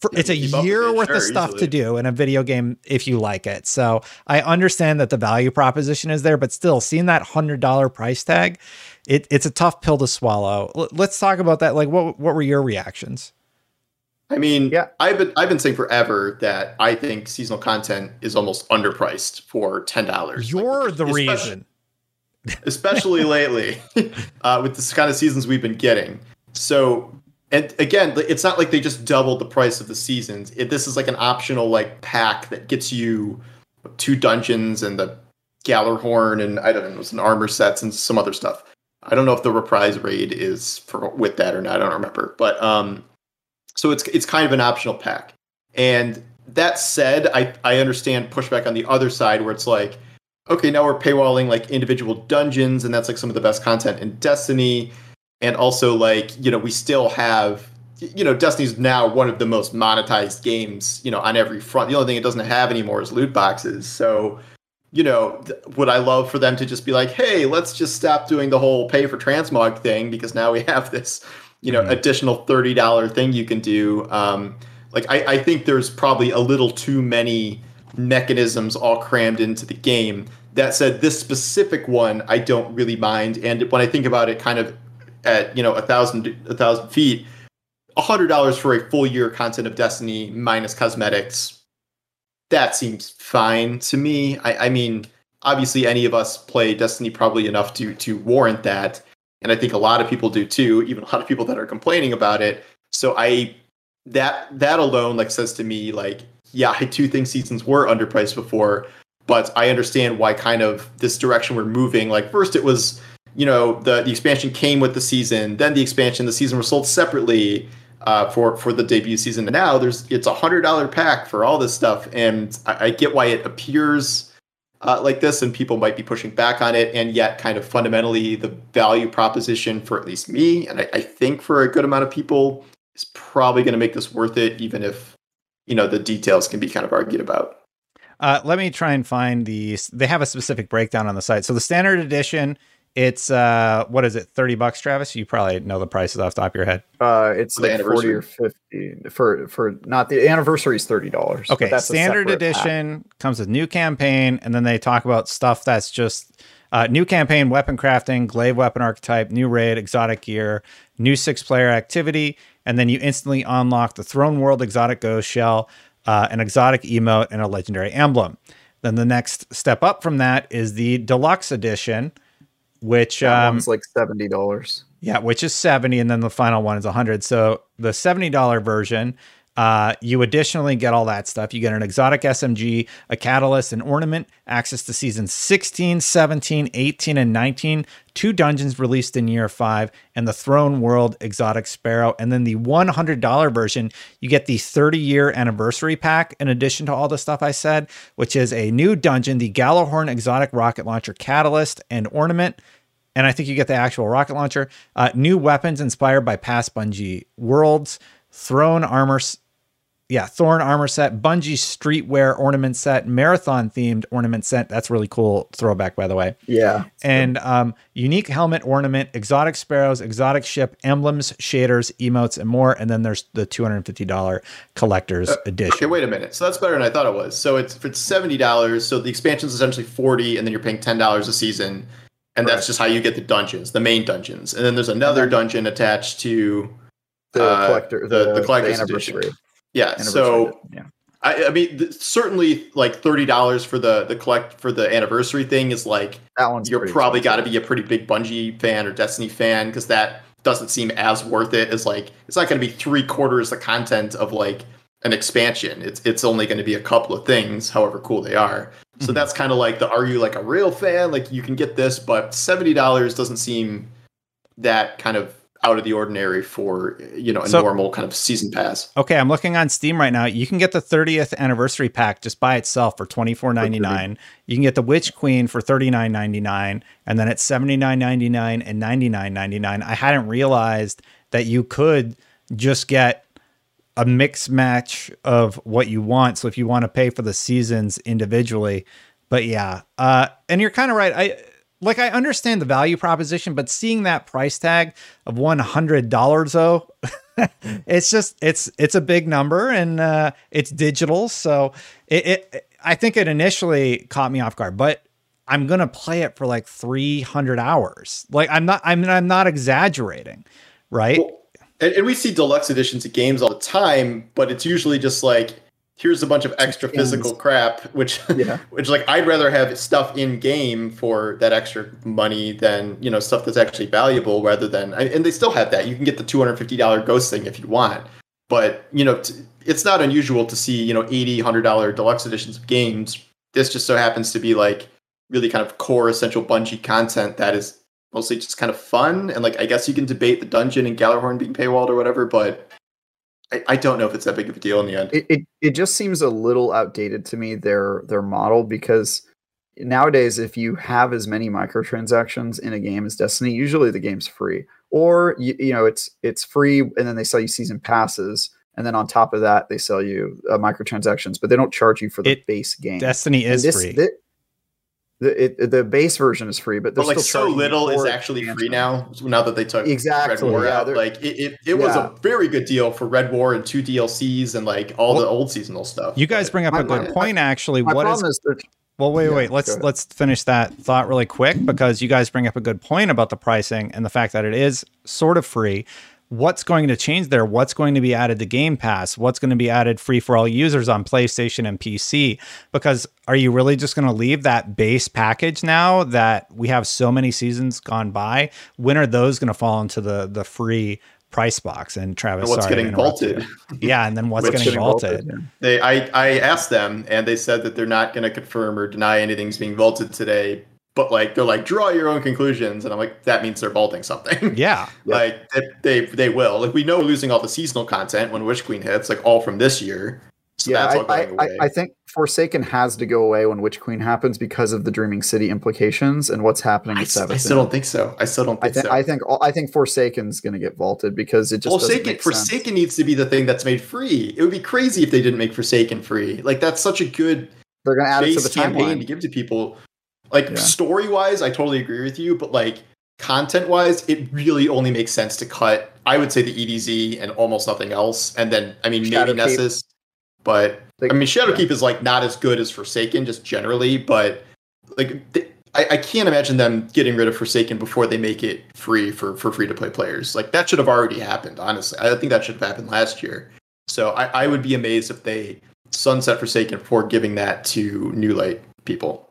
for, Yeah, it's a keep up with year it, worth sure, of stuff to do in a video game if you like it. So I understand that the value proposition is there, but still, seeing that hundred dollar price tag, it, it's a tough pill to swallow. L- let's talk about that. Like, what what were your reactions? I mean, Yeah. I've been I've been saying forever that I think seasonal content is almost underpriced for ten dollars. You're the reason. especially lately uh, with this kind of seasons we've been getting. So, and again, it's not like they just doubled the price of the seasons. It, this is like an optional like pack that gets you two dungeons and the Gjallarhorn and I don't know some armor sets and some other stuff. I don't know if the reprise raid is for with that or not. I don't remember, but um, so it's it's kind of an optional pack. And that said, I I understand pushback on the other side where it's like okay, now we're paywalling like individual dungeons, and that's like some of the best content in Destiny. And also, like, you know, we still have, you know, Destiny's now one of the most monetized games, you know, on every front. The only thing it doesn't have anymore is loot boxes. So, you know, th- would I love for them to just be like, hey, let's just stop doing the whole pay for transmog thing because now we have this, you know, Mhm. additional $30 thing you can do. Um, like, I, I think there's probably a little too many mechanisms all crammed into the game. That said, this specific one I don't really mind, and when I think about it, kind of at you know a thousand a thousand feet, a hundred dollars for a full year content of Destiny minus cosmetics, that seems fine to me. I, I mean, obviously, any of us play Destiny probably enough to to warrant that, and I think a lot of people do too. Even a lot of people that are complaining about it. So I that that alone like says to me like yeah i do think seasons were underpriced before but i understand why kind of this direction we're moving like first it was you know the, the expansion came with the season then the expansion the season was sold separately uh, for for the debut season and now there's it's a hundred dollar pack for all this stuff and I, I get why it appears uh, like this and people might be pushing back on it and yet kind of fundamentally the value proposition for at least me and I, I think for a good amount of people is probably going to make this worth it, even if you know the details can be kind of argued about. Uh, let me try and find the. They have a specific breakdown on the site. So the standard edition, it's uh, what is it, thirty bucks, Travis? You probably know the prices off the top of your head. Uh, it's For the like forty or fifty for for not the anniversary is thirty dollars. Okay, that's standard edition comes with new campaign, and then they talk about stuff that's just uh, new campaign, weapon crafting, glaive weapon archetype, new raid, exotic gear, new six player activity, and then you instantly unlock the Throne World exotic ghost shell, uh, an exotic emote, and a legendary emblem. Then the next step up from that is the deluxe edition, which um, one's like seventy dollars. yeah, which is 70 and then the final one is 100. So the $70 version, uh, you additionally get all that stuff. You get an exotic SMG, a catalyst, an ornament, access to seasons 16, 17, 18, and 19, two dungeons released in year five, and the Throne World exotic sparrow. And then the $100 version, you get the 30 year anniversary pack in addition to all the stuff I said, which is a new dungeon, the Gjallarhorn exotic rocket launcher catalyst and ornament and I think you get the actual rocket launcher. Uh, new weapons inspired by past Bungie worlds, Throne armor, yeah, Thorn armor set, Bungie streetwear ornament set, marathon themed ornament set. That's really cool throwback, by the way. Yeah, And um, unique helmet ornament, exotic sparrows, exotic ship, emblems, shaders, emotes, and more. And then there's the two hundred fifty dollar collector's edition. Okay, wait a minute. So that's better than I thought it was. So it's if it's seventy dollars. So the expansion is essentially forty, and then you're paying ten dollars a season. and Correct. that's just how you get the dungeons, the main dungeons. And then there's another dungeon attached to The uh, collector, the, the, collector's edition. Yeah, so yeah. I, I mean, th- certainly like thirty dollars for the the collect for the anniversary thing is like that one's you're probably got to be a pretty big Bungie fan or Destiny fan because that doesn't seem as worth it as like it's not going to be three quarters the content of like an expansion. It's it's only going to be a couple of things, however cool they are. So Mhm. that's kind of like the are you like a real fan? Like you can get this, but seventy dollars doesn't seem that kind of out of the ordinary for you know a So- normal kind of season pass. Okay, I'm looking on Steam right now. You can get the 30th anniversary pack just by itself for $24.99. You can get the Witch Queen for $39.99, and then it's $79.99 and $99.99. I hadn't realized that you could just get a mix match of what you want. So if you want to pay for the seasons individually, but yeah, uh, and you're kind of right. I like I understand the value proposition, but seeing that price tag of one hundred dollars though, it's just it's it's a big number and uh, it's digital, so it, it I think it initially caught me off guard, but I'm gonna play it for like three hundred hours. Like I'm not I'm I'm not exaggerating, right? Well, and, and we see deluxe editions of games all the time, but it's usually just like here's a bunch of extra physical crap, which Yeah. which like I'd rather have stuff in game for that extra money than you know stuff that's actually valuable rather than and they still have that. You can get the two hundred fifty dollar ghost thing if you want, but you know t- it's not unusual to see you know eighty hundred dollar deluxe editions of games. This just so happens to be like really kind of core essential Bungie content that is mostly just kind of fun and like I guess you can debate the dungeon and Gjallarhorn being paywalled or whatever, but I, I don't know if it's that big of a deal in the end. it, it it just seems a little outdated to me their their model because nowadays if you have as many microtransactions in a game as destiny usually the game's free or you, you know it's it's free and then they sell you season passes and then on top of that they sell you uh, microtransactions but they don't charge you for the It- base game Destiny is this- free. thi- the, it, the base version is free but they're But like still so little is actually free now. Now that they took Exactly, Red War yeah, out, like it, it, it was a very good deal for Red War and two DLCs and like all the old seasonal stuff. you guys But- bring up My- a good my- point. Actually, my what is is, they're Well, wait, Yeah, wait. Let's let's finish that thought really quick because you guys bring up a good point about the pricing and the fact that it is sort of free. What's going to change there? What's going to be added to Game Pass? What's going to be added free for all users on PlayStation and PC? Because are you really just going to leave that base package now that we have so many seasons gone by? When are those going to fall into the the free price box? And Travis, and what's sorry getting vaulted? Yeah, and then what's What's getting getting vaulted? vaulted. They, I, I asked them, and they said that they're not going to confirm or deny anything's being vaulted today. But like, they're like, draw your own conclusions, and I'm like, that means they're vaulting something. Yeah, Yeah. like they, they, they will. Like we know we're losing all the seasonal content when Witch Queen hits, like all from this year. So yeah, that's all I, going I, away. I, I think Forsaken has to go away when Witch Queen happens because of the Dreaming City implications and what's happening I, with s- I Seventh. still don't think so. I still don't I think think so. I think I think Forsaken's going to get vaulted because it just doesn't Forsaken, make sense. Forsaken needs to be the thing that's made free. It would be crazy if they didn't make Forsaken free. Like that's such a good They're going to add it to base the campaign to give to people. Like Yeah. story wise, I totally agree with you, but like content wise, it really only makes sense to cut. I would say the EDZ and almost nothing else, and then I mean maybe Shadowkeep. Nessus, but They- I mean yeah. Shadowkeep is like not as good as Forsaken just generally, but like. They, I, I can't imagine them getting rid of Forsaken before they make it free for, for free to play players. Like that should have already happened, honestly. I think that should have happened last year. So I, I would be amazed if they sunset Forsaken before giving that to New Light people.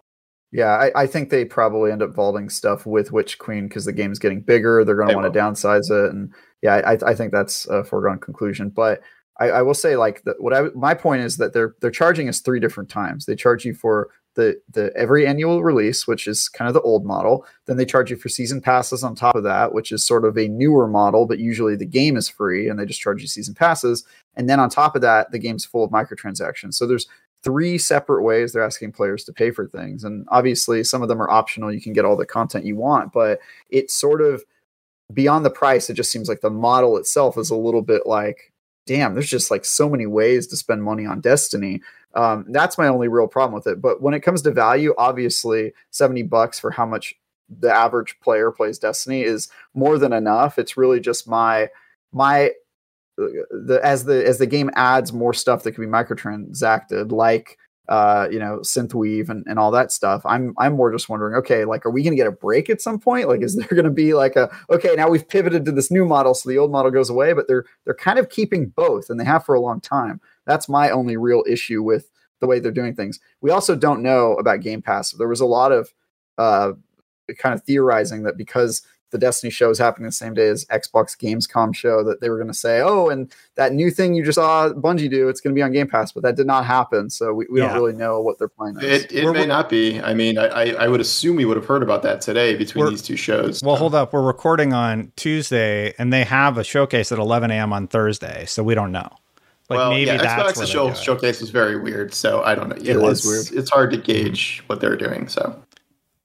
Yeah, I, I think they probably end up vaulting stuff with Witch Queen because the game's getting bigger. They're going to want to downsize it, and yeah, I, I think that's a foregone conclusion. But I, I will say, like, the, what I my point is that they're they're charging us three different times. They charge you for the the every annual release, which is kind of the old model. Then they charge you for season passes on top of that, which is sort of a newer model, but usually the game is free, and they just charge you season passes. And then on top of that, the game's full of microtransactions. So there's three separate ways they're asking players to pay for things. And obviously, some of them are optional. You can get all the content you want, but it's sort of beyond the price. It just seems like the model itself is a little bit like, damn, there's just like so many ways to spend money on Destiny. Um, that's my only real problem with it. But when it comes to value, obviously, 70 bucks for how much the average player plays Destiny is more than enough. It's really just my my the as the as the game adds more stuff that can be microtransacted, like uh, you know, synthweave and, and all that stuff. I'm I'm more just wondering, okay, like, are we to get a break at some point? Like, is there to be like a okay, now we've pivoted to this new model, so the old model goes away, but they're they're kind of keeping both, and they have for a long time. That's my only real issue with the way they're doing things. We also don't know about Game Pass. There was a lot of uh, kind of theorizing that because the Destiny show is happening the same day as Xbox Gamescom show that they were going to say, oh, and that new thing you just saw Bungie do, it's going to be on Game Pass, but that did not happen. So we, we yeah. don't really know what they're planning. It, it may not be. I mean, I, I would assume we would have heard about that today between these two shows. Well, hold up. We're recording on Tuesday, and they have a showcase at 11 a.m. on Thursday, so we don't know. Like well, maybe yeah, that's Xbox show, showcase was very weird, so I don't know. It, it was weird. It's hard to gauge what they're doing. So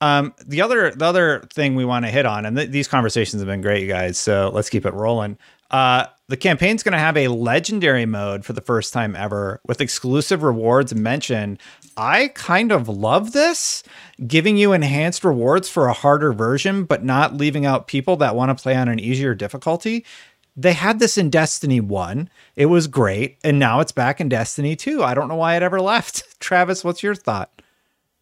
um, the other the other thing we want to hit on, and th- these conversations have been great, you guys. So let's keep it rolling. Uh, the campaign's going to have a legendary mode for the first time ever with exclusive rewards mentioned. I kind of love this, giving you enhanced rewards for a harder version, but not leaving out people that want to play on an easier difficulty. They had this in Destiny 1. It was great. And now it's back in Destiny 2. I don't know why it ever left. Travis, what's your thought?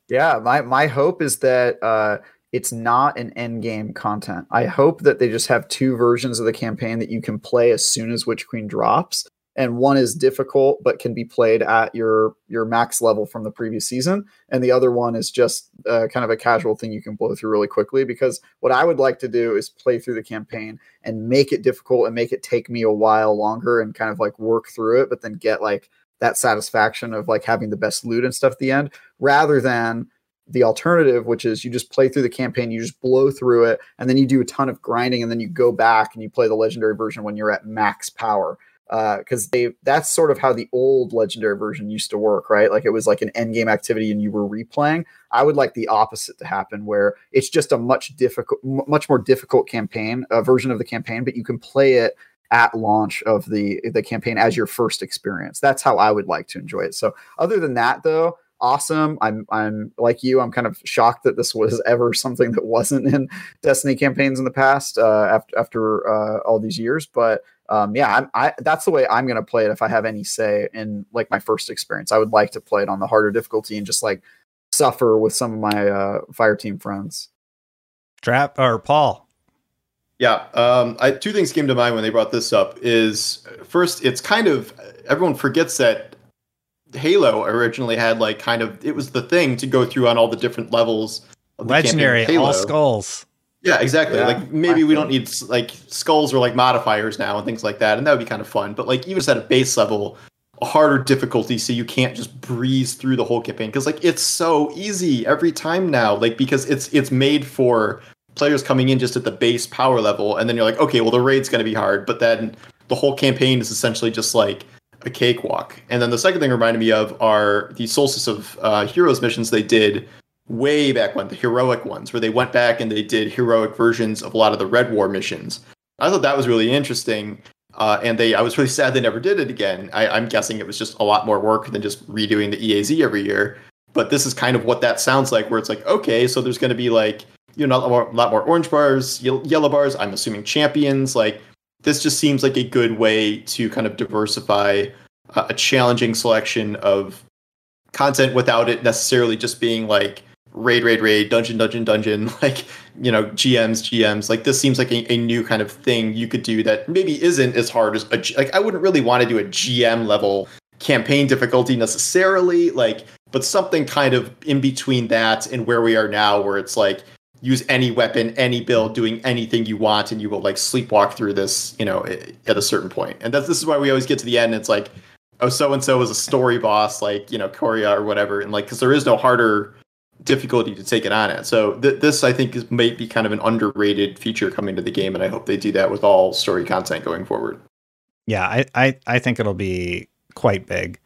Yeah, my my hope is that uh, it's not an end game content. I hope that they just have two versions of the campaign that you can play as soon as Witch Queen drops, and one is difficult but can be played at your your max level from the previous season, and the other one is just uh, kind of a casual thing you can blow through really quickly. Because what I would like to do is play through the campaign and make it difficult and make it take me a while longer and kind of like work through it, but then get like that satisfaction of like having the best loot and stuff at the end rather than the alternative which is you just play through the campaign you just blow through it and then you do a ton of grinding and then you go back and you play the legendary version when you're at max power. Because uh, they that's sort of how the old legendary version used to work right? Like it was like an end game activity and you were replaying. I would like the opposite to happen where it's just a much difficult much more difficult campaign a version of the campaign but you can play it at launch of the the campaign as your first experience. That's how I would like to enjoy it. So other than that though, awesome. I'm I'm like you. I'm kind of shocked that this was ever something that wasn't in Destiny campaigns in the past uh, after after uh, all these years. But um, yeah, I'm, I that's the way I'm going to play it. If I have any say in like my first experience, I would like to play it on the harder difficulty and just like suffer with some of my uh, fire team friends. Trap or Paul, yeah, um, I, two things came to mind when they brought this up. Is first, it's kind of everyone forgets that Halo originally had like kind of it was the thing to go through on all the different levels. Of Legendary, all skulls. Yeah, exactly. Yeah, like maybe we don't need like skulls or like modifiers now and things like that, and that would be kind of fun. But like even at a base level, a harder difficulty, so you can't just breeze through the whole campaign because like it's so easy every time now. Like because it's it's made for players coming in just at the base power level, and then you're like, okay, well the raid's going to be hard, but then the whole campaign is essentially just like a cakewalk. And then the second thing reminded me of are the Solstice of uh, Heroes missions they did way back when, the heroic ones, where they went back and they did heroic versions of a lot of the Red War missions. I thought that was really interesting. Uh, and they, I was really sad they never did it again. I, I'm guessing it was just a lot more work than just redoing the EDZ every year. But this is kind of what that sounds like, where it's like, okay, so there's going to be like you know, a lot more, a lot more orange bars, yellow bars. I'm assuming champions. Like this just seems like a good way to kind of diversify uh, a challenging selection of content without it necessarily just being like raid, raid, raid, dungeon, dungeon, dungeon. Like you know, GMs, GMs. Like this seems like a, a new kind of thing you could do that maybe isn't as hard as a like. I wouldn't really want to do a GM level campaign difficulty necessarily. Like but something kind of in between that and where we are now where it's like use any weapon, any build, doing anything you want, and you will like sleepwalk through this, you know, at a certain point. And that's this is why we always get to the end. it's like, oh, so and so is a story boss, like you know, Quria or whatever, and like because there is no harder difficulty to take it on it. So th- this, I think, is may be kind of an underrated feature coming to the game, and I hope they do that with all story content going forward. Yeah, I I, I think it'll be quite big.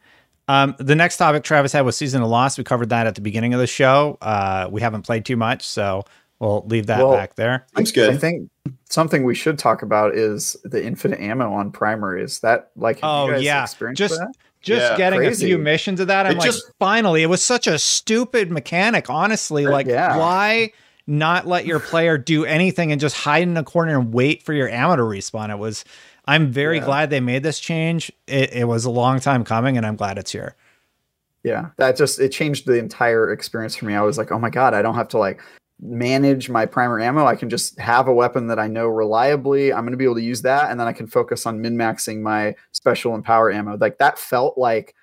Um, the next topic Travis had was Season of Lost. We covered that at the beginning of the show. Uh, we haven't played too much, so We'll leave that well, back there. That's good. I think something we should talk about is the infinite ammo on primary. Is that like oh yeah, just just yeah, getting crazy. a few missions of that. I'm it like, just, finally, it was such a stupid mechanic. Honestly, uh, like yeah. why not let your player do anything and just hide in a corner and wait for your ammo to respawn? It was. I'm very yeah. glad they made this change. It, it was a long time coming, and I'm glad it's here. Yeah, that just it changed the entire experience for me. I was like, oh my god, I don't have to like manage my primer ammo. I can just have a weapon that I know reliably. I'm going to be able to use that, and then I can focus on min maxing my special and power ammo. Like that felt like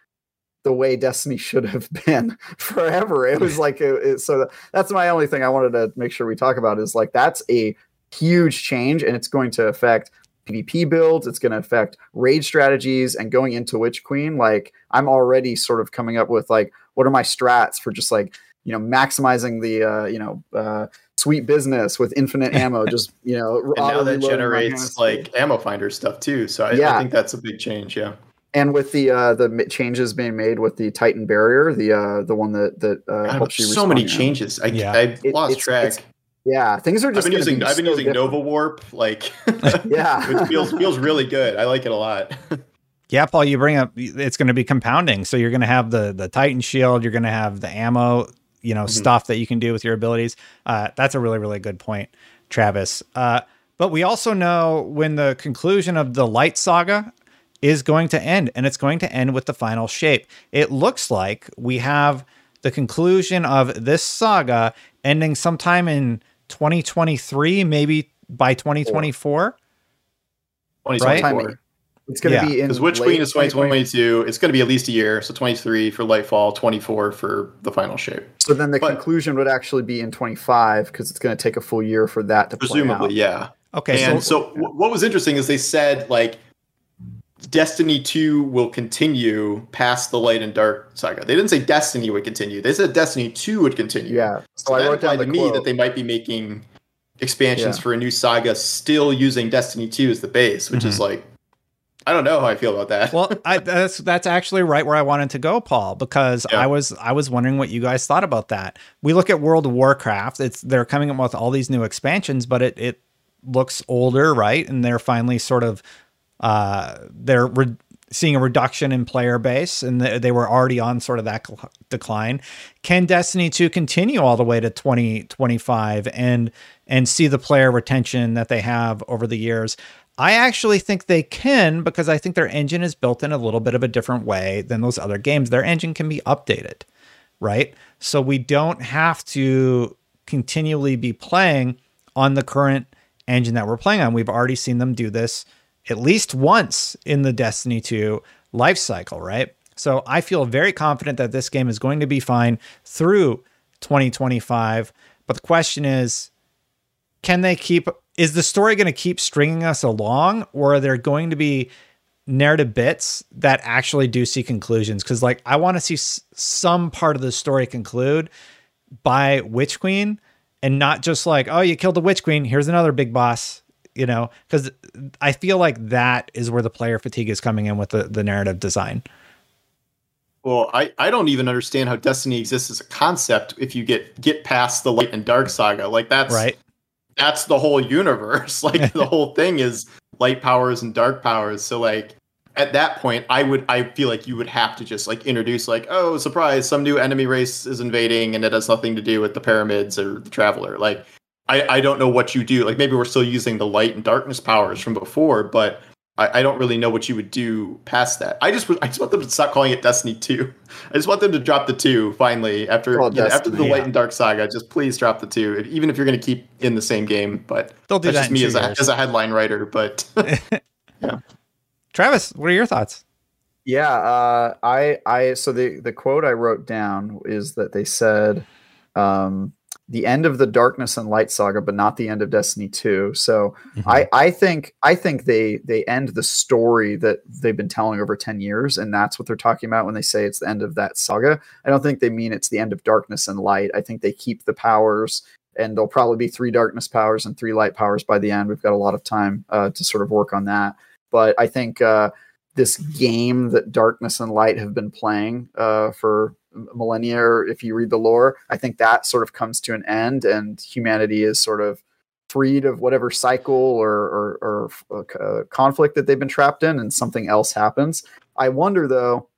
the way Destiny should have been forever. It was like it, it, so. That's my only thing I wanted to make sure we talk about is like that's a huge change, and it's going to affect PvP builds. It's going to affect raid strategies and going into Witch Queen. Like I'm already sort of coming up with like what are my strats for just like you know maximizing the uh, you know uh, sweet business with infinite ammo. Just you know, and now that generates like ammo finder stuff too. So I, yeah. I think that's a big change. Yeah and with the uh, the changes being made with the Titan barrier, the uh, the one that that uh, helps you. So many changes. I, yeah. I lost it, track. It's, yeah, things are just. I've been using be I've been so using different. Nova Warp, like yeah, which feels feels really good. I like it a lot. yeah, Paul, you bring up it's going to be compounding. So you're going to have the the Titan shield, you're going to have the ammo, you know, mm-hmm. stuff that you can do with your abilities. Uh, that's a really really good point, Travis. Uh, but we also know when the conclusion of the Light Saga is going to end, and it's going to end with the final shape. It looks like we have the conclusion of this saga ending sometime in 2023, maybe by 2024. 2024. Right? It's going to yeah. be in because Witch Queen is 2022. It's going to be at least a year, so 23 for Lightfall, 24 for the final shape. So then the but, conclusion would actually be in 25 because it's going to take a full year for that to presumably, yeah. Okay, and so, so what was interesting is they said like Destiny 2 will continue past the Light and Dark saga. They didn't say Destiny would continue. They said Destiny 2 would continue. Yeah. So, so I wrote down to me that they might be making expansions yeah. for a new saga still using Destiny 2 as the base, which mm-hmm. is like I don't know how I feel about that. well, I, that's that's actually right where I wanted to go, Paul, because yeah. I was I was wondering what you guys thought about that. We look at World of Warcraft; it's they're coming up with all these new expansions, but it it looks older, right? And they're finally sort of uh, they're re- seeing a reduction in player base, and they, they were already on sort of that cl- decline. Can Destiny 2 continue all the way to 2025 and and see the player retention that they have over the years? I actually think they can because I think their engine is built in a little bit of a different way than those other games. Their engine can be updated, right? So we don't have to continually be playing on the current engine that we're playing on. We've already seen them do this at least once in the Destiny 2 life cycle, right? So I feel very confident that this game is going to be fine through 2025. But the question is, can they keep is the story going to keep stringing us along or are there going to be narrative bits that actually do see conclusions because like i want to see s- some part of the story conclude by witch queen and not just like oh you killed the witch queen here's another big boss you know, because I feel like that is where the player fatigue is coming in with the, the narrative design. Well, I, I don't even understand how Destiny exists as a concept if you get get past the light and dark saga. Like that's right. That's the whole universe. Like the whole thing is light powers and dark powers. So like at that point, I would I feel like you would have to just like introduce like, oh surprise, some new enemy race is invading and it has nothing to do with the pyramids or the traveler. Like I, I don't know what you do. Like maybe we're still using the light and darkness powers from before, but I, I don't really know what you would do past that. I just I just want them to stop calling it Destiny Two. I just want them to drop the two finally after you know, after the light and dark saga. Just please drop the two, even if you're going to keep in the same game. But They'll do that's that just me as a, as a headline writer. But yeah, Travis, what are your thoughts? Yeah, uh, I I so the the quote I wrote down is that they said. Um, the end of the darkness and light saga but not the end of destiny 2 so mm-hmm. i i think i think they they end the story that they've been telling over 10 years and that's what they're talking about when they say it's the end of that saga. I don't think they mean it's the end of darkness and light. I think they keep the powers and there'll probably be three darkness powers and three light powers by the end. We've got a lot of time uh, to sort of work on that. But i think uh, this game that darkness and light have been playing uh, for millennia or if you read the lore i think that sort of comes to an end and humanity is sort of freed of whatever cycle or, or, or uh, conflict that they've been trapped in and something else happens. I wonder though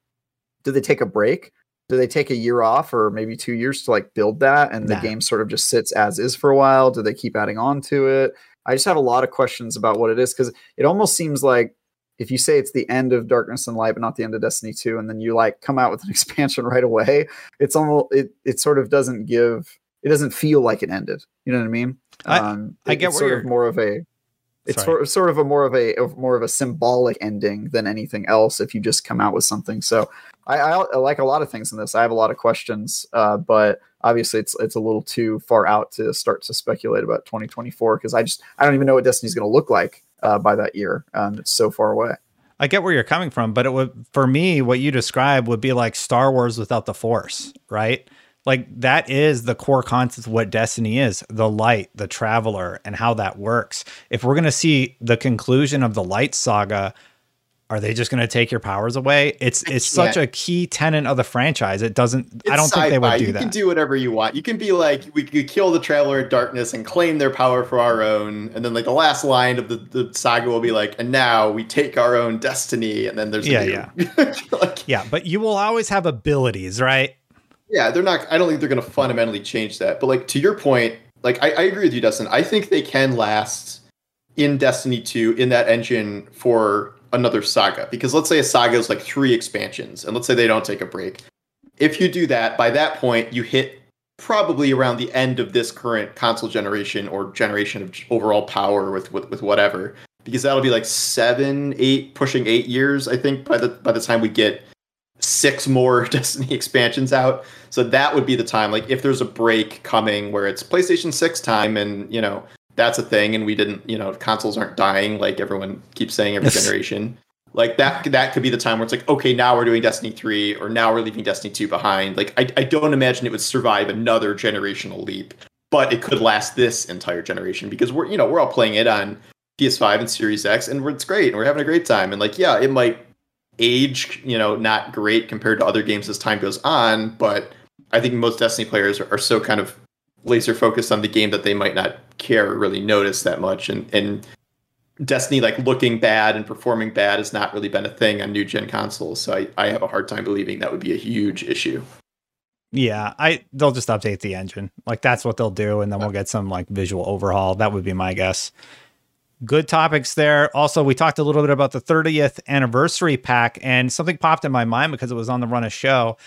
do they take a break? Do they take a year off or maybe two years to like build that and nah. the game sort of just sits as is for a while? Do they keep adding on to it? I just have a lot of questions about what it is because it almost seems like if you say it's the end of Darkness and Light, but not the end of Destiny 2, and then you like come out with an expansion right away, it's almost it it sort of doesn't give it doesn't feel like it ended. You know what I mean? I, um, I get it's where sort of you're- more of a it's Sorry. sort of, sort of a more of a of more of a symbolic ending than anything else if you just come out with something. So I, I, I like a lot of things in this. I have a lot of questions, uh, but obviously it's it's a little too far out to start to speculate about 2024 because I just I don't even know what Destiny's going to look like uh, by that year. Um, it's so far away. I get where you're coming from, but it would for me what you describe would be like Star Wars without the Force, right? Like that is the core concept of what Destiny is, the light, the traveler, and how that works. If we're gonna see the conclusion of the light saga, are they just gonna take your powers away? It's it's such a key tenant of the franchise. It doesn't I don't think they would sci-fi. do you that. You can do whatever you want. You can be like, we could kill the Traveler in Darkness and claim their power for our own. And then, like, the last line of the, the saga will be like, and now we take our own destiny. And then there's Yeah, new- like, yeah, but you will always have abilities, right? yeah, they're not, I don't think they're going to fundamentally change that. But, like, to your point, like, I, I agree with you, Dustin. I think they can last in Destiny 2 in that engine for another saga. Because let's say a saga is like three expansions, and let's say they don't take a break. If you do that, by that point, you hit probably around the end of this current console generation or generation of overall power with, with, with whatever. Because that'll be like seven, eight, pushing eight years, I think, by the by the time we get six more Destiny expansions out. So that would be the time. Like if there's a break coming where it's PlayStation 6 time and, you know, that's a thing and we didn't, you know, consoles aren't dying like everyone keeps saying every Yes. generation. Like that that could be the time where it's like, okay, now we're doing Destiny 3 or now we're leaving Destiny 2 behind. Like I, I don't imagine it would survive another generational leap, but it could last this entire generation because we're you know, we're all playing it on PS5 and Series X and it's great and we're having a great time. And like, yeah, it might age, you know, not great compared to other games as time goes on, but I think most Destiny players are, are so kind of laser focused on the game that they might not care or really notice that much. And and Destiny like looking bad and performing bad has not really been a thing on new gen consoles. So I, I have a hard time believing that would be a huge issue. Yeah, I they'll just update the engine. Like that's what they'll do, and then we'll get some like visual overhaul. That would be my guess. Good topics there. Also, we talked a little bit about the 30th anniversary pack, and something popped in my mind because it was on the run of show.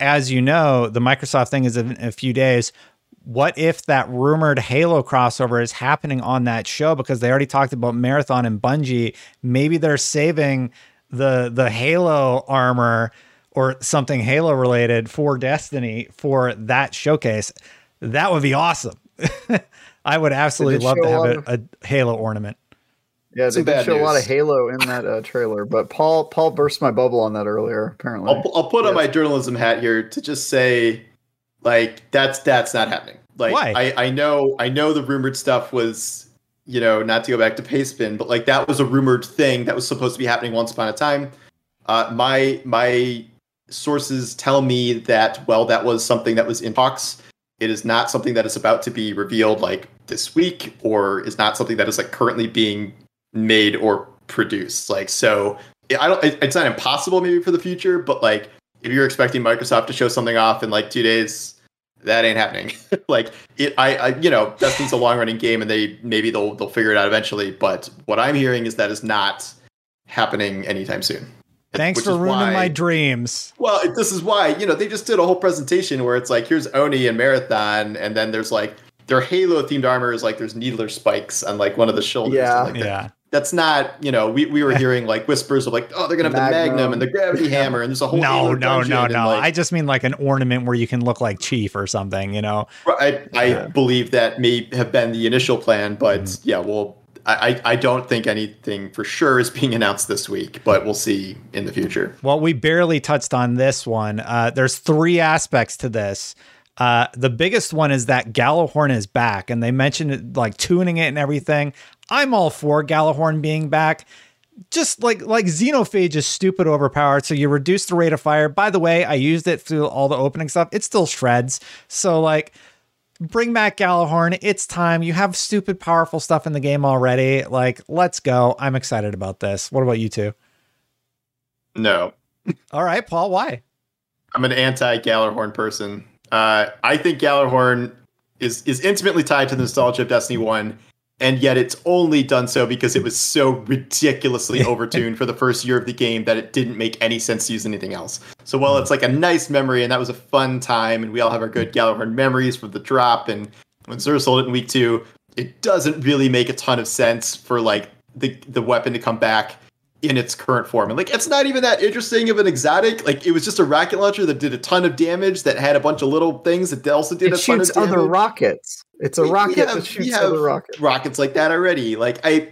As you know, the Microsoft thing is in a few days. What if that rumored Halo crossover is happening on that show because they already talked about Marathon and Bungie? Maybe they're saving the the Halo armor or something Halo related for Destiny for that showcase. That would be awesome. I would absolutely love to show a have a, a Halo ornament. Yeah, they did bad show a lot of. Halo in that uh, trailer, but Paul Paul burst my bubble on that earlier. Apparently, I'll, I'll put on my journalism hat here to just say, like that's that's not happening. Like Why? I I know I know the rumored stuff was you know not to go back to Pastebin, but like that was a rumored thing that was supposed to be happening once upon a time. Uh, my my sources tell me that well that was something that was in talks. It is not something that is about to be revealed like this week, or is not something that is like currently being made or produced. Like so, I don't. It's not impossible maybe for the future, but like if you're expecting Microsoft to show something off in like two days, that ain't happening. like it, I, I, you know, Destiny's a long running game, and they maybe they'll they'll figure it out eventually. But what I'm hearing is that is not happening anytime soon. Thanks Which for ruining why- my dreams. Well, this is why you know they just did a whole presentation where it's like here's Oni and Marathon, and then there's like their Halo themed armor is like there's needler spikes on like one of the shoulders. Yeah. like, Yeah. That's not you know we, we were hearing like whispers of like oh they're gonna have the Magnum. Magnum and the Gravity Hammer and there's a whole No, no, no, no. like- I just mean like an ornament where you can look like Chief or something, you know? I, I Yeah. believe that may have been the initial plan, but Mm-hmm. yeah, well, I, I I don't think anything for sure is being announced this week, but we'll see in the future. Well, we barely touched on this one. Uh, there's three aspects to this. Uh, the biggest one is that Gjallarhorn is back, and they mentioned it, like tuning it and everything. I'm all for Gjallarhorn being back. Just like like Xenophage is stupid overpowered, so you reduce the rate of fire. By the way, I used it through all the opening stuff. It still shreds. So like bring back Gjallarhorn. It's time. You have stupid powerful stuff in the game already. Like, let's go. I'm excited about this. What about you two? No, All right, Paul, why? I'm an anti Gjallarhorn person. Uh, I think Gjallarhorn is is intimately tied to the nostalgia of Destiny One, and yet it's only done so because it was so ridiculously overtuned for the first year of the game that it didn't make any sense to use anything else. So while it's like a nice memory and that was a fun time, and we all have our good Gjallarhorn memories from the drop and when Xur sold it in week two, it doesn't really make a ton of sense for like the the weapon to come back in its current form. And like it's not even that interesting of an exotic. Like it was just a rocket launcher that did a ton of damage that had a bunch of little things that also did it a ton of shoots damage. other rockets. It's a We- we rocket have- that we shoots have other rockets. rockets like that already. Like I,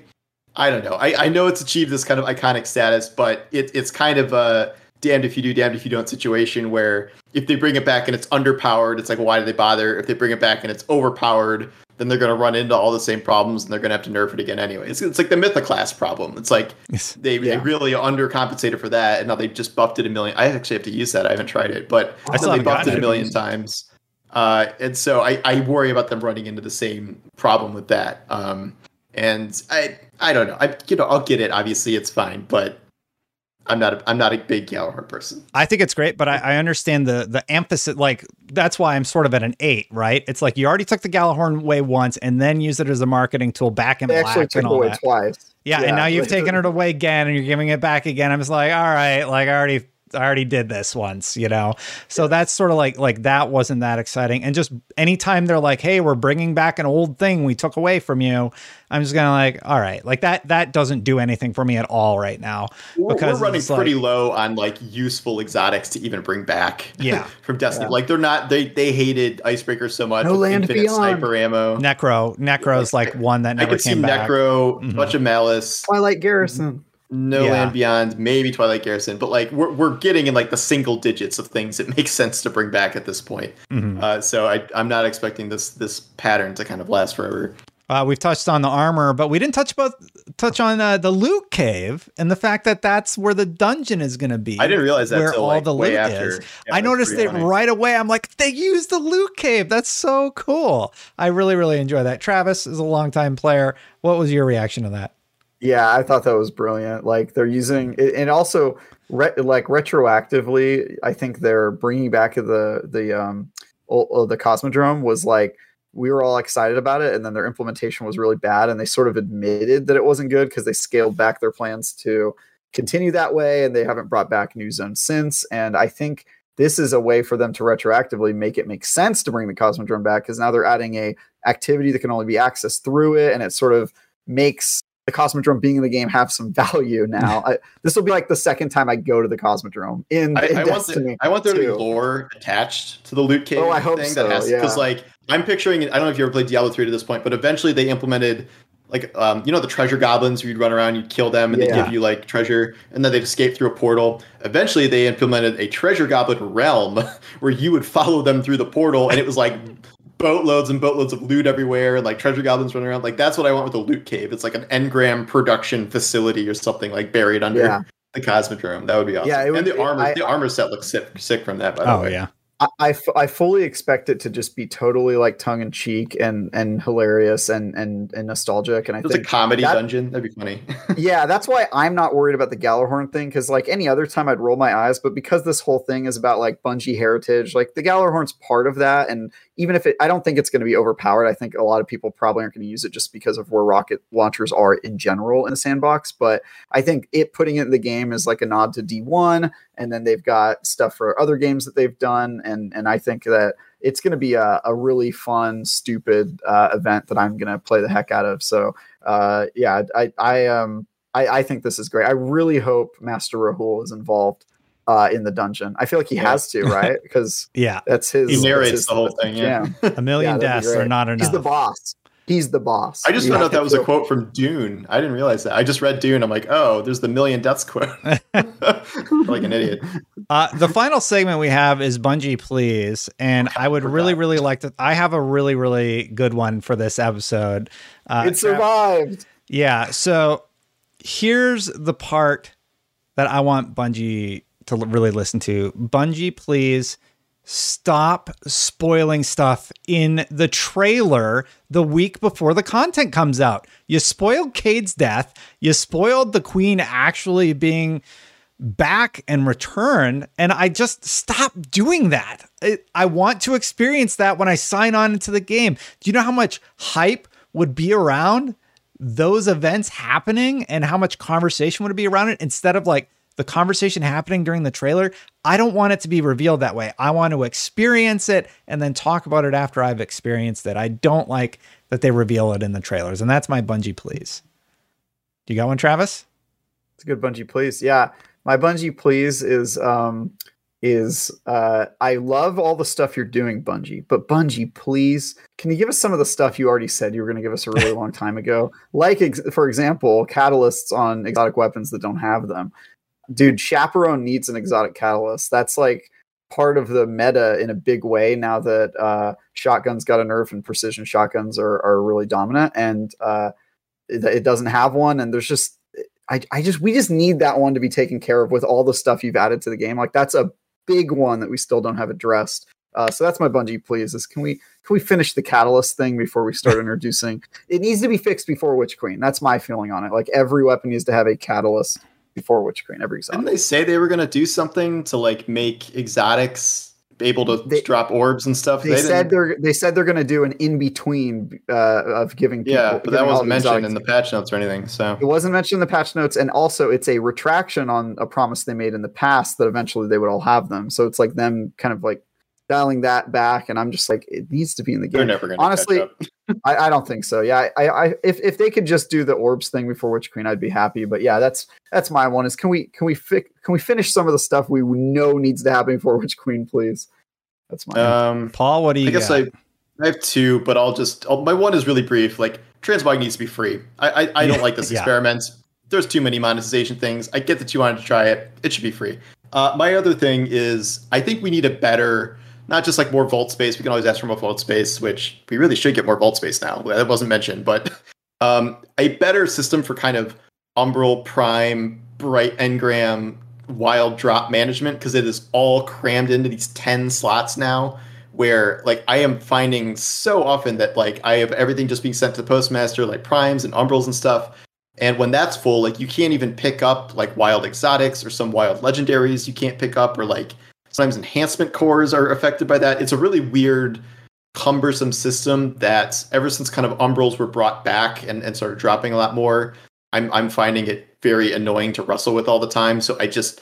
I don't know. I, I know it's achieved this kind of iconic status, but it, it's kind of a damned if you do, damned if you don't situation where if they bring it back and it's underpowered, it's like why do they bother? If they bring it back and it's overpowered, then they're going to run into all the same problems and they're going to have to nerf it again anyway. It's, it's like the Mythoclast problem. It's like they, they Yeah. really undercompensated for that, and now they just buffed it a million. I actually have to use that. I haven't tried it, but I still they haven't buffed it a it. million times. Uh, and so I, I worry about them running into the same problem with that. Um, and I I don't know. I you know I'll get it. Obviously, it's fine, but I'm not a, I'm not a big Gallagher person. I think it's great, but I, I understand the the emphasis. Like that's why I'm sort of at an eight, right? It's like you already took the Gjallarhorn way once, and then used it as a marketing tool back in They black actually took and all away that. twice. Yeah, and now you've taken it away again, and you're giving it back again. I'm just like, all right, like I already, I already did this once, you know. So that's sort of like, like that wasn't that exciting. And just anytime they're like, hey, we're bringing back an old thing we took away from you, I'm just gonna like, all right, like that, that doesn't do anything for me at all right now. We're, Because we're running it's like- pretty low on like useful exotics to even bring back. Yeah. from Destiny. Yeah. Like they're not they they hated icebreakers so much. No with Land infinite Beyond. sniper ammo. Necro, Necro's like one that never I never could see came back. Necro, Mhm. bunch of Malice, Twilight Garrison. No Yeah. Land Beyond, maybe Twilight Garrison, but like we're, we're getting in like the single digits of things that make sense to bring back at this point. Mhm. Uh, so I, I'm not expecting this this pattern to kind of last forever. Uh, we've touched on the armor, but we didn't touch about touch on uh, the loot cave and the fact that that's where the dungeon is going to be. I didn't realize that where all like the loot after. is. Yeah, I noticed it funny. right away. I'm like, they used the loot cave. That's so cool. I really, really enjoy that. Travis is a longtime player. What was your reaction to that? Yeah, I thought that was brilliant. Like they're using it, and also re- like retroactively, I think they're bringing back the the um o- the Cosmodrome was like we were all excited about it, and then their implementation was really bad, and they sort of admitted that it wasn't good because they scaled back their plans to continue that way, and they haven't brought back new zones since. And I think this is a way for them to retroactively make it make sense to bring the Cosmodrome back because now they're adding a activity that can only be accessed through it, and it sort of makes the Cosmodrome being in the game have some value now. I, this will be like the second time I go to the Cosmodrome in, I, in I want the, I want there to be lore attached to the loot cave Oh, I hope thing so, that yeah. because like I'm picturing I don't know if you ever played Diablo 3 to this point, but eventually they implemented like um, you know the treasure goblins where you'd run around, you'd kill them and they Yeah. give you like treasure and then they'd escape through a portal. Eventually they implemented a treasure goblin realm where you would follow them through the portal and it was like boatloads and boatloads of loot everywhere and like treasure goblins running around. Like that's what I want with the loot cave. It's like an engram production facility or something like buried under Yeah. the Cosmodrome. That would be awesome. Yeah, it would and the be- armor, I- the armor set looks sick, sick from that. By the Oh way, yeah. I, I, f- I fully expect it to just be totally like tongue in cheek and and hilarious and and and nostalgic. And I think It's a comedy that- dungeon. That'd be funny. yeah, that's why I'm not worried about the Gjallarhorn thing because like any other time I'd roll my eyes, but because this whole thing is about like Bungie heritage, like the Gjallarhorn's part of that, and even if it, I don't think it's going to be overpowered. I think a lot of people probably aren't going to use it just because of where rocket launchers are in general in the sandbox. But I think it putting it in the game is like a nod to D1, and then they've got stuff for other games that they've done, and and I think that it's going to be a, a really fun, stupid uh, event that I'm going to play the heck out of. So uh, yeah, I I um I, I think this is great. I really hope Master Rahool is involved uh, in the dungeon. I feel like he Yeah. has to, right? Because Yeah. that's his. He narrates his- the whole thing, his yeah. jam. A million Yeah, deaths are not enough. He's the boss. He's the boss. I just You found out that was a quote from Dune. I didn't realize that. I just read Dune. I'm like, oh, there's the million deaths quote. like an idiot. Uh, the final segment we have is Bungie, please, and I would really, forgot. really like to. I have a really, really good one for this episode. Uh, It survived. Yeah. So here's the part that I want Bungie to really listen to. Bungie, please stop spoiling stuff in the trailer the week before the content comes out. You spoiled Cayde's death. You spoiled the queen actually being back and returned and i just stop doing that I, I want to experience that when i sign on into the game do you know how much hype would be around those events happening and how much conversation would be around it instead of like the conversation happening during the trailer. I don't want it to be revealed that way. I want to experience it and then talk about it after I've experienced it. I don't like that they reveal it in the trailers. And that's my Bungie please. Do you got one, Travis? It's a good Bungie please. Yeah. My Bungie please is um is uh I love all the stuff you're doing, Bungie, but Bungie, please, can you give us some of the stuff you already said you were going to give us a really long time ago? Like ex- for example, catalysts on exotic weapons that don't have them. Dude, Chaperone needs an exotic catalyst. That's like part of the meta in a big way now that uh, shotguns got a nerf and precision shotguns are, are really dominant and uh, it, it doesn't have one and there's just I, I just we just need that one to be taken care of with all the stuff you've added to the game. Like that's a big one that we still don't have addressed. Uh, so that's my Bungie please is can we can we finish the catalyst thing before we start introducing? It needs to be fixed before Witch Queen. That's my feeling on it. Like every weapon needs to have a catalyst before Witch Queen every exotic. Didn't they say they were going to do something to like make exotics able to they, drop orbs and stuff? They, they said they're they said they're going to do an in between uh, of giving. People, yeah, but that wasn't mentioned in the patch notes or anything. So it wasn't mentioned in the patch notes, and also it's a retraction on a promise they made in the past that eventually they would all have them. So it's like them kind of like dialing that back, and I'm just like, it needs to be in the game. They're never going to honestly. I, I, don't think so. Yeah, I, I, if if they could just do the orbs thing before Witch Queen, I'd be happy. But yeah, that's that's my one. Is can we can we fi- can we finish some of the stuff we know needs to happen before Witch Queen, please? That's my um, Paul. What do you? I guess got? I I have two, but I'll just I'll, my one is really brief. Like transmog needs to be free. I I, I don't like this yeah. experiment. There's too many monetization things. I get that you wanted to try it. It should be free. Uh, my other thing is I think we need a better not just like more vault space. We can always ask for more vault space, which we really should get more vault space now. That wasn't mentioned, but um, a better system for kind of Umbral, Prime, Bright Engram, Wild Drop management because it is all crammed into these 10 slots now. Where like I am finding so often that like I have everything just being sent to the postmaster, like primes and umbrals and stuff. And when that's full, like you can't even pick up like wild exotics or some wild legendaries you can't pick up or like Sometimes enhancement cores are affected by that. It's a really weird, cumbersome system that ever since kind of umbrals were brought back and, and started dropping a lot more, I'm I'm finding it very annoying to wrestle with all the time. So I just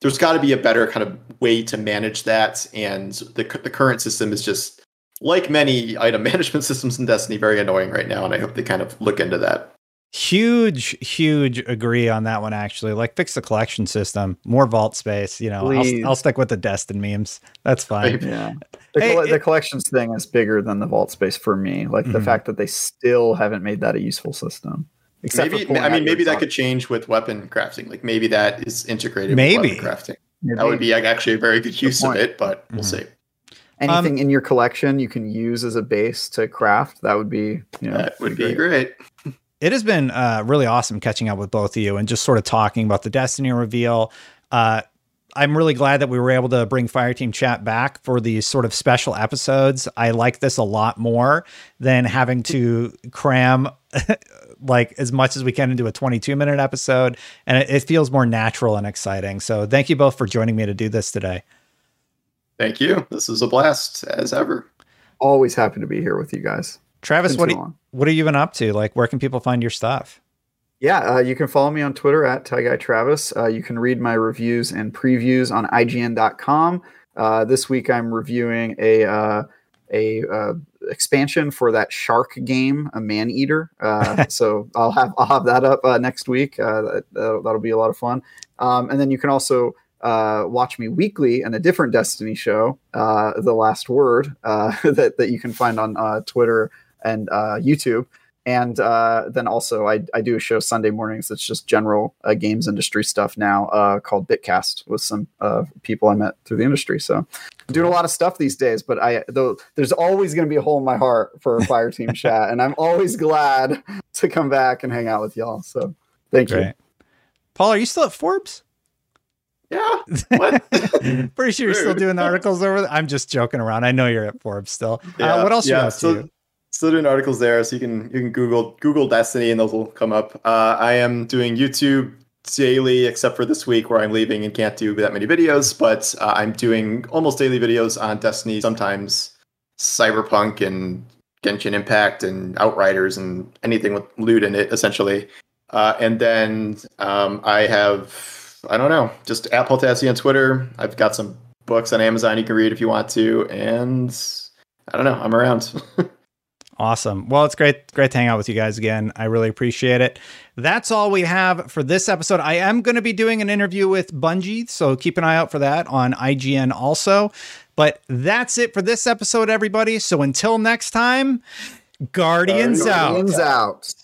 there's got to be a better kind of way to manage that. And the the current system is just like many item management systems in Destiny, very annoying right now. And I hope they kind of look into that. Huge, huge agree on that one. Actually, like fix the collection system, more vault space. You know, I'll, I'll, stick with the Destin memes. That's fine. Yeah, the, hey, it, the, collections thing is bigger than the vault space for me. Like mm-hmm. the fact that they still haven't made that a useful system. Except maybe, I mean, maybe that could change with weapon crafting. Like maybe that is integrated. Maybe with crafting. Maybe. That would be like, actually a very good use good of it, but we'll mm-hmm. see. Anything um, in your collection you can use as a base to craft. That would be you know, that would be great. great. It has been uh, really awesome catching up with both of you and just sort of talking about the Destiny reveal. Uh, I'm really glad that we were able to bring Fireteam Chat back for these sort of special episodes. I like this a lot more than having to cram like as much as we can into a 22 minute episode, and it, it feels more natural and exciting. So thank you both for joining me to do this today. Thank you. This was a blast as ever. Always happy to be here with you guys. Travis, what, you, what have you been up to? Like, where can people find your stuff? Yeah, uh, you can follow me on Twitter at TyGuyTravis. Uh, you can read my reviews and previews on IGN.com. Uh, this week, I'm reviewing a uh, a uh, expansion for that shark game, a Maneater. Uh, so I'll have I'll have that up next week. That, will be a lot of fun. Um, and then you can also watch me weekly in a different Destiny show, The Last Word, that that you can find on Twitter and uh, YouTube. And uh, then also, I, I do a show Sunday mornings that's just general uh, games industry stuff now uh, called Bitcast with some uh, people I met through the industry. So I'm doing a lot of stuff these days, but I though there's always going to be a hole in my heart for a Fire Team chat, and I'm always glad to come back and hang out with y'all. So thank Great. you. Paul, are you still at Forbes? Yeah. What? Pretty sure you're still doing the articles over there. I'm just joking around. I know you're at Forbes still. Uh, yeah, uh, what else yeah, you up so, to? Still doing articles there, so you can you can Google Google Destiny and those will come up. Uh, I am doing YouTube daily, except for this week where I'm leaving and can't do that many videos. But uh, I'm doing almost daily videos on Destiny, sometimes Cyberpunk and Genshin Impact and Outriders and anything with loot in it, essentially. Uh, and then um, I have, I don't know, just at PaulTassi on Twitter. I've got some books on Amazon you can read if you want to. And I don't know, I'm around. Awesome. Well, it's great, great to hang out with you guys again. I really appreciate it. That's all we have for this episode. I am going to be doing an interview with Bungie, so keep an eye out for that on IGN also. But that's it for this episode, everybody. So until next time, Guardians, Guardians out. out.